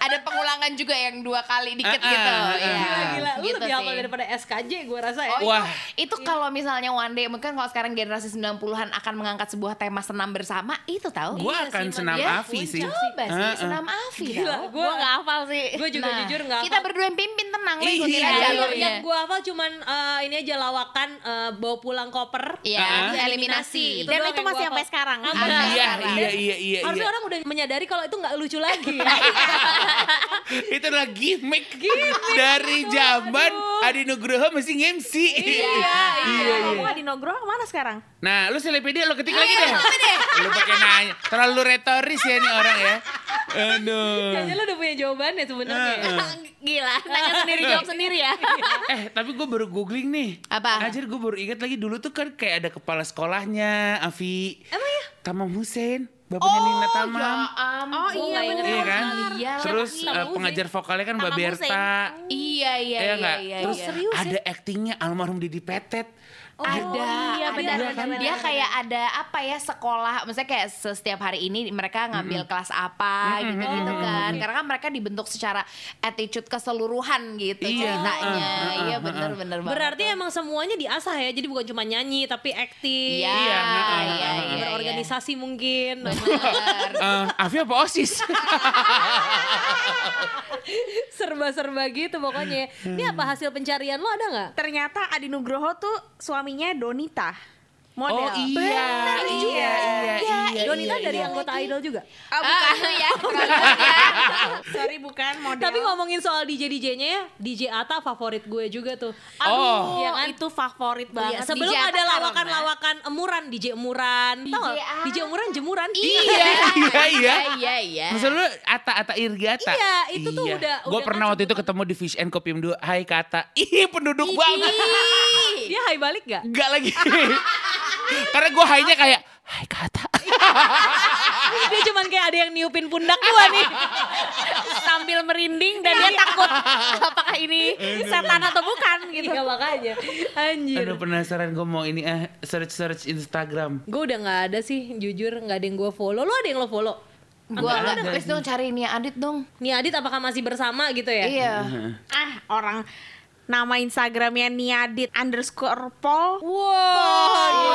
[SPEAKER 3] Ada pengulangan juga yang dua kali dikit
[SPEAKER 1] Ah,
[SPEAKER 3] gitu.
[SPEAKER 1] ah,
[SPEAKER 3] Iya,
[SPEAKER 4] Gila, gila. Lu
[SPEAKER 3] gitu
[SPEAKER 4] lebih hafal
[SPEAKER 3] sih.
[SPEAKER 4] daripada SKJ gue rasa ya.
[SPEAKER 3] Oh,
[SPEAKER 1] Wah.
[SPEAKER 3] itu, kalau misalnya one day mungkin kalau sekarang generasi 90-an akan mengangkat sebuah tema senam bersama, itu tahu.
[SPEAKER 1] Gue
[SPEAKER 4] Iya
[SPEAKER 1] akan
[SPEAKER 4] sih,
[SPEAKER 1] senam
[SPEAKER 3] Ya,
[SPEAKER 1] Avi sih.
[SPEAKER 3] Coba sih
[SPEAKER 1] Heeh.
[SPEAKER 3] senam Avi
[SPEAKER 4] Gila,
[SPEAKER 3] tahu.
[SPEAKER 4] gue
[SPEAKER 2] Gue gak hafal sih.
[SPEAKER 4] gue juga
[SPEAKER 3] Nah,
[SPEAKER 4] jujur nggak
[SPEAKER 3] Kita
[SPEAKER 4] hafal.
[SPEAKER 3] berdua yang pimpin tenang,
[SPEAKER 1] Iya,
[SPEAKER 3] ikutin
[SPEAKER 1] iya,
[SPEAKER 3] aja
[SPEAKER 1] iya.
[SPEAKER 3] alurnya.
[SPEAKER 4] yang gue hafal cuman eh, ini aja lawakan eh, bawa pulang koper.
[SPEAKER 3] Iya,
[SPEAKER 1] Ah.
[SPEAKER 3] eliminasi.
[SPEAKER 4] Itu
[SPEAKER 2] Dan itu
[SPEAKER 4] gua
[SPEAKER 2] masih sampai sekarang.
[SPEAKER 3] Iya.
[SPEAKER 1] Iya, iya, iya, iya.
[SPEAKER 4] Harusnya
[SPEAKER 1] iya.
[SPEAKER 4] orang udah menyadari kalau itu nggak lucu lagi.
[SPEAKER 1] itu adalah gimmick, dari zaman Adi Nugroho masih MC.
[SPEAKER 2] Iya, iya. Ngomong Adi Nugroho ke mana sekarang?
[SPEAKER 1] Nah, lu Selepedia lu ketik lagi deh. Lu pakai nanya. Terlalu retoris ya nih orang ya. Aduh.
[SPEAKER 4] Kayaknya lu udah punya jawabannya sebenarnya.
[SPEAKER 1] Heeh.
[SPEAKER 2] Gila, nanya sendiri jawab sendiri ya.
[SPEAKER 1] Eh, tapi gue baru googling nih.
[SPEAKER 3] Apa?
[SPEAKER 1] Ajar gue baru ingat lagi dulu tuh kan kayak ada kepala sekolahnya, Avi.
[SPEAKER 4] Emang ya?
[SPEAKER 1] Tamam Hussein, bapaknya Nina Tamam.
[SPEAKER 3] ya ampun.
[SPEAKER 2] Oh, iya, bener.
[SPEAKER 1] Iya kan?
[SPEAKER 3] Iya,
[SPEAKER 1] Terus
[SPEAKER 2] Hussein.
[SPEAKER 1] pengajar vokalnya kan Mbak Berta.
[SPEAKER 3] Iya, iya,
[SPEAKER 1] Iya
[SPEAKER 3] iya,
[SPEAKER 1] nggak?
[SPEAKER 3] iya.
[SPEAKER 1] Terus
[SPEAKER 3] iya.
[SPEAKER 4] serius ya?
[SPEAKER 1] ada aktingnya almarhum Didi Petet.
[SPEAKER 3] Ada,
[SPEAKER 2] iya,
[SPEAKER 3] ada.
[SPEAKER 2] benar,
[SPEAKER 1] benar,
[SPEAKER 3] Dia
[SPEAKER 2] benar.
[SPEAKER 3] kayak ada apa ya sekolah, maksudnya kayak setiap hari ini mereka ngambil kelas apa gitu gitu kan. Karena kan mereka dibentuk secara attitude keseluruhan gitu
[SPEAKER 1] Iya.
[SPEAKER 3] ceritanya.
[SPEAKER 1] Ah, ah,
[SPEAKER 3] Iya
[SPEAKER 1] ah,
[SPEAKER 3] bener
[SPEAKER 1] ah.
[SPEAKER 3] bener banget.
[SPEAKER 4] Berarti emang semuanya diasah ya. Jadi bukan cuma nyanyi tapi acting.
[SPEAKER 3] Iya,
[SPEAKER 1] Iya,
[SPEAKER 3] iya, iya,
[SPEAKER 1] ah,
[SPEAKER 3] iya.
[SPEAKER 4] berorganisasi mungkin.
[SPEAKER 3] Bener.
[SPEAKER 1] Eh, Avi apa OSIS?
[SPEAKER 4] Serba-serba gitu pokoknya. Ini apa hasil pencarian lo ada nggak?
[SPEAKER 2] Ternyata Adi Nugroho tuh suaminya Donita. Model.
[SPEAKER 1] Oh iya, iya, iya, iya.
[SPEAKER 4] Donita
[SPEAKER 1] iya,
[SPEAKER 4] dari
[SPEAKER 1] iya.
[SPEAKER 4] anggota idol juga.
[SPEAKER 2] Ah,
[SPEAKER 3] Ah,
[SPEAKER 2] bukan.
[SPEAKER 3] ya, bagus ya.
[SPEAKER 2] Sorry bukan model.
[SPEAKER 4] Tapi ngomongin soal DJ DJ-nya ya, DJ Ata favorit gue juga tuh.
[SPEAKER 1] Oh.
[SPEAKER 2] Iya kan? Itu favorit banget.
[SPEAKER 4] Iya, sebelum
[SPEAKER 3] DJ
[SPEAKER 4] ada lawakan-lawakan emuran, DJ emuran. Tahu. DJ emuran jemuran.
[SPEAKER 3] Iya,
[SPEAKER 1] Iya, iya.
[SPEAKER 3] iya, iya.
[SPEAKER 1] Maksud lu Ata Ata Irgata?
[SPEAKER 4] Iya, itu tuh udah-
[SPEAKER 1] Gue pernah waktu itu ketemu di Fish and Copium 2. Hai Kata. Ih penduduk banget.
[SPEAKER 4] Dia hai balik gak?
[SPEAKER 1] Enggak lagi. Karena gue hainya kayak Hai Kata.
[SPEAKER 4] Dia cuman kayak ada yang niupin pundak gua nih.
[SPEAKER 2] sambil merinding dan dia takut apakah ini setan atau bukan gitu.
[SPEAKER 4] Iya makanya. Anjir.
[SPEAKER 1] Aduh penasaran gue mau ini ah search search Instagram.
[SPEAKER 4] Gue udah nggak ada sih, jujur nggak ada yang gue follow. Lo ada yang lo follow?
[SPEAKER 3] Gua
[SPEAKER 1] ada
[SPEAKER 3] please dong cari Nia Adit dong.
[SPEAKER 4] Nih Adit apakah masih bersama gitu ya?
[SPEAKER 3] Iya.
[SPEAKER 2] Ah, orang nama Instagramnya Niadit underscore Pol.
[SPEAKER 4] Wow.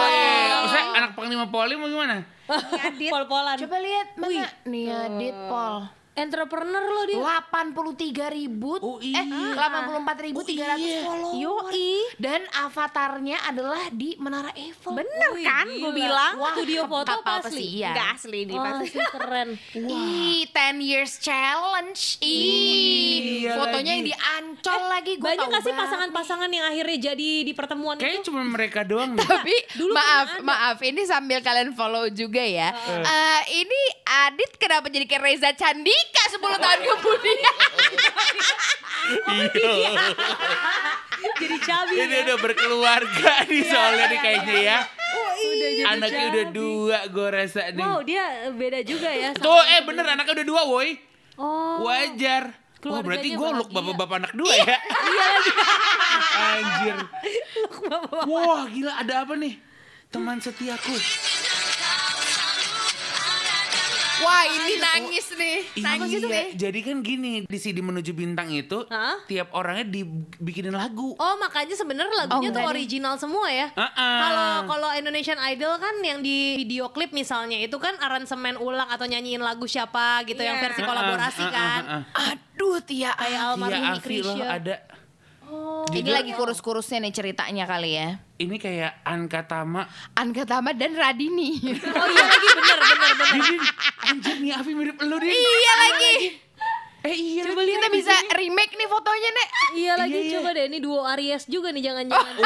[SPEAKER 1] Maksudnya anak panglima poli mau gimana?
[SPEAKER 2] Niadit.
[SPEAKER 4] Pol-polan.
[SPEAKER 3] Coba lihat mana Nia Adit Pol.
[SPEAKER 4] Entrepreneur lo dia.
[SPEAKER 3] 83 ribu
[SPEAKER 1] Oh,
[SPEAKER 3] eh
[SPEAKER 1] iya.
[SPEAKER 3] 84 ribu 300 follower
[SPEAKER 2] Yoi.
[SPEAKER 3] dan avatarnya adalah di Menara Eiffel
[SPEAKER 2] Bener
[SPEAKER 4] Wih,
[SPEAKER 2] kan gue bilang?
[SPEAKER 4] Wah, studio foto apa asli?
[SPEAKER 3] pesiar.
[SPEAKER 2] Enggak asli di
[SPEAKER 4] Wah,
[SPEAKER 2] pasti.
[SPEAKER 4] keren.
[SPEAKER 3] Ih, 10 years challenge. Ih,
[SPEAKER 1] Iya
[SPEAKER 3] fotonya
[SPEAKER 1] lagi.
[SPEAKER 3] yang di Ancol lagi gua
[SPEAKER 4] Banyak gak sih pasangan-pasangan yang akhirnya jadi di pertemuan
[SPEAKER 1] Kayaknya
[SPEAKER 4] itu?
[SPEAKER 1] cuma mereka doang nih.
[SPEAKER 3] Tapi
[SPEAKER 4] Dulu
[SPEAKER 3] maaf,
[SPEAKER 4] pernah ada.
[SPEAKER 3] maaf ini sambil kalian follow juga ya. Eh, ini Adit kenapa jadi kayak Reza Candika 10 tahun kemudian?
[SPEAKER 1] Iya.
[SPEAKER 4] jadi cabi
[SPEAKER 1] Ini
[SPEAKER 4] ya.
[SPEAKER 1] udah berkeluarga nih soalnya nih kayaknya ya.
[SPEAKER 4] Udah jadi
[SPEAKER 1] Anaknya udah dua gue rasa nih.
[SPEAKER 4] Wow, dia beda juga ya. sama
[SPEAKER 1] Tuh eh bener anaknya udah dua woi.
[SPEAKER 4] Oh.
[SPEAKER 1] Wajar. Wah berarti gue look bapak-bapak anak dua ya.
[SPEAKER 4] Iya lagi.
[SPEAKER 1] Anjir. Wah gila ada apa nih? Teman setiaku.
[SPEAKER 3] Wah, ini nangis nih. Nangis
[SPEAKER 1] iya,
[SPEAKER 3] nih.
[SPEAKER 1] jadi kan gini di CD menuju bintang itu
[SPEAKER 4] Hah?
[SPEAKER 1] tiap orangnya dibikinin lagu.
[SPEAKER 4] Oh makanya sebenarnya lagunya
[SPEAKER 3] Oh,
[SPEAKER 4] tuh
[SPEAKER 3] enggak nih.
[SPEAKER 4] original semua ya. Kalau kalau Indonesian Idol kan yang di video klip misalnya itu kan aransemen ulang atau nyanyiin lagu siapa gitu yang
[SPEAKER 2] Iya.
[SPEAKER 4] versi kolaborasi
[SPEAKER 1] ah-ah,
[SPEAKER 4] kan.
[SPEAKER 1] ah-ah.
[SPEAKER 3] Aduh, Tia.
[SPEAKER 4] Kayak almarhum
[SPEAKER 1] Iya
[SPEAKER 4] Nick
[SPEAKER 1] Avi loh Ada.
[SPEAKER 3] Ini lagi kurus-kurusnya nih ceritanya kali ya.
[SPEAKER 1] Ini kayak Anka Tama.
[SPEAKER 3] Anka Tama dan Radini.
[SPEAKER 4] Oh iya lagi bener bener bener.
[SPEAKER 1] Didin, anjir nih Avi mirip lu Din.
[SPEAKER 3] iya lagi.
[SPEAKER 1] Eh iya
[SPEAKER 3] Coba
[SPEAKER 1] lagi.
[SPEAKER 3] kita bisa remake nih fotonya, Nek.
[SPEAKER 4] Iya lagi
[SPEAKER 1] Iya, iya.
[SPEAKER 4] coba deh ini duo Aries juga nih jangan-jangan.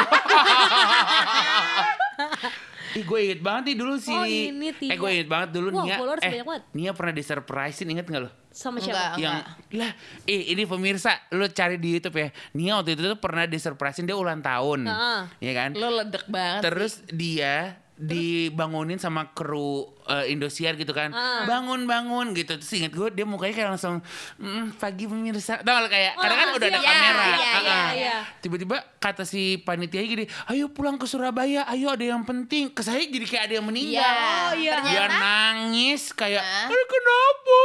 [SPEAKER 1] Ih gue inget banget nih dulu sih.
[SPEAKER 4] Oh, ini Tia.
[SPEAKER 1] Eh gue inget banget dulu
[SPEAKER 4] Wah,
[SPEAKER 1] Nia. eh,
[SPEAKER 4] banget.
[SPEAKER 1] Nia pernah disurprisein inget gak lo?
[SPEAKER 4] Sama
[SPEAKER 3] Enggak.
[SPEAKER 4] siapa?
[SPEAKER 1] Yang lah, eh ini pemirsa, lu cari di YouTube ya. Nia waktu itu tuh pernah disurprisein dia ulang tahun.
[SPEAKER 4] Heeh.
[SPEAKER 1] Iya kan?
[SPEAKER 3] Lo ledek banget.
[SPEAKER 1] Terus dia dibangunin sama kru eh, Indosiar gitu kan.
[SPEAKER 4] Ah.
[SPEAKER 1] Bangun bangun gitu. Terus inget gue dia mukanya kayak langsung "Mm, pagi pemirsa. Tau gak kayak karena kan
[SPEAKER 4] Ah,
[SPEAKER 1] udah ada
[SPEAKER 4] siap.
[SPEAKER 1] kamera.
[SPEAKER 3] Iya, iya,
[SPEAKER 1] Ah,
[SPEAKER 4] iya,
[SPEAKER 1] ah.
[SPEAKER 4] iya.
[SPEAKER 1] Tiba-tiba kata si panitia gini, "Ayo pulang ke Surabaya, ayo ada yang penting." Ke saya jadi kayak ada yang meninggal.
[SPEAKER 3] Iya.
[SPEAKER 4] Oh, iya.
[SPEAKER 1] Dia nangis kayak? "Aduh kenapa?"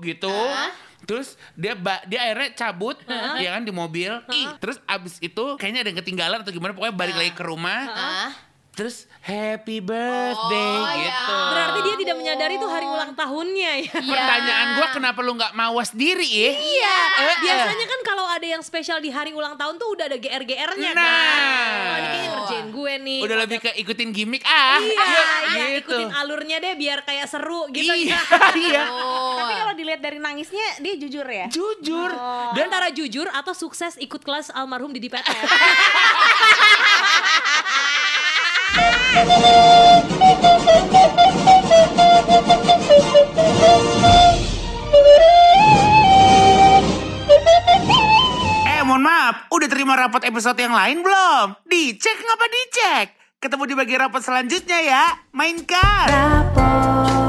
[SPEAKER 1] gitu.
[SPEAKER 3] Hah?
[SPEAKER 1] Terus dia ba- dia akhirnya cabut ya kan di mobil. Ih, terus abis itu kayaknya ada yang ketinggalan atau gimana pokoknya balik lagi ke rumah.
[SPEAKER 3] Ah.
[SPEAKER 1] Terus happy birthday
[SPEAKER 3] Oh, ya.
[SPEAKER 1] gitu.
[SPEAKER 4] Berarti dia tidak menyadari itu hari ulang tahunnya ya.
[SPEAKER 3] Iya.
[SPEAKER 1] Pertanyaan gua kenapa lu nggak mawas diri ya?
[SPEAKER 4] Iya,
[SPEAKER 1] Eh,
[SPEAKER 4] biasanya kan kalau ada yang spesial di hari ulang tahun tuh udah ada GR-GR-nya
[SPEAKER 1] Nah.
[SPEAKER 4] kan. Oh, ini kayaknya ngerjain gue nih.
[SPEAKER 1] Udah lebih ke ikutin gimmick ah.
[SPEAKER 4] Iya, iya,
[SPEAKER 1] gitu.
[SPEAKER 4] ikutin alurnya deh biar kayak seru gitu.
[SPEAKER 1] Iya,
[SPEAKER 4] ya.
[SPEAKER 1] iya.
[SPEAKER 3] Oh.
[SPEAKER 2] Tapi kalau dilihat dari nangisnya dia jujur ya.
[SPEAKER 1] Jujur.
[SPEAKER 4] Dan antara jujur atau sukses ikut kelas almarhum Didi Petet.
[SPEAKER 1] Eh mohon maaf, udah terima rapot episode yang lain belum? Dicek ngapa dicek? Ketemu di bagian rapot selanjutnya ya. Mainkan.
[SPEAKER 2] Rapot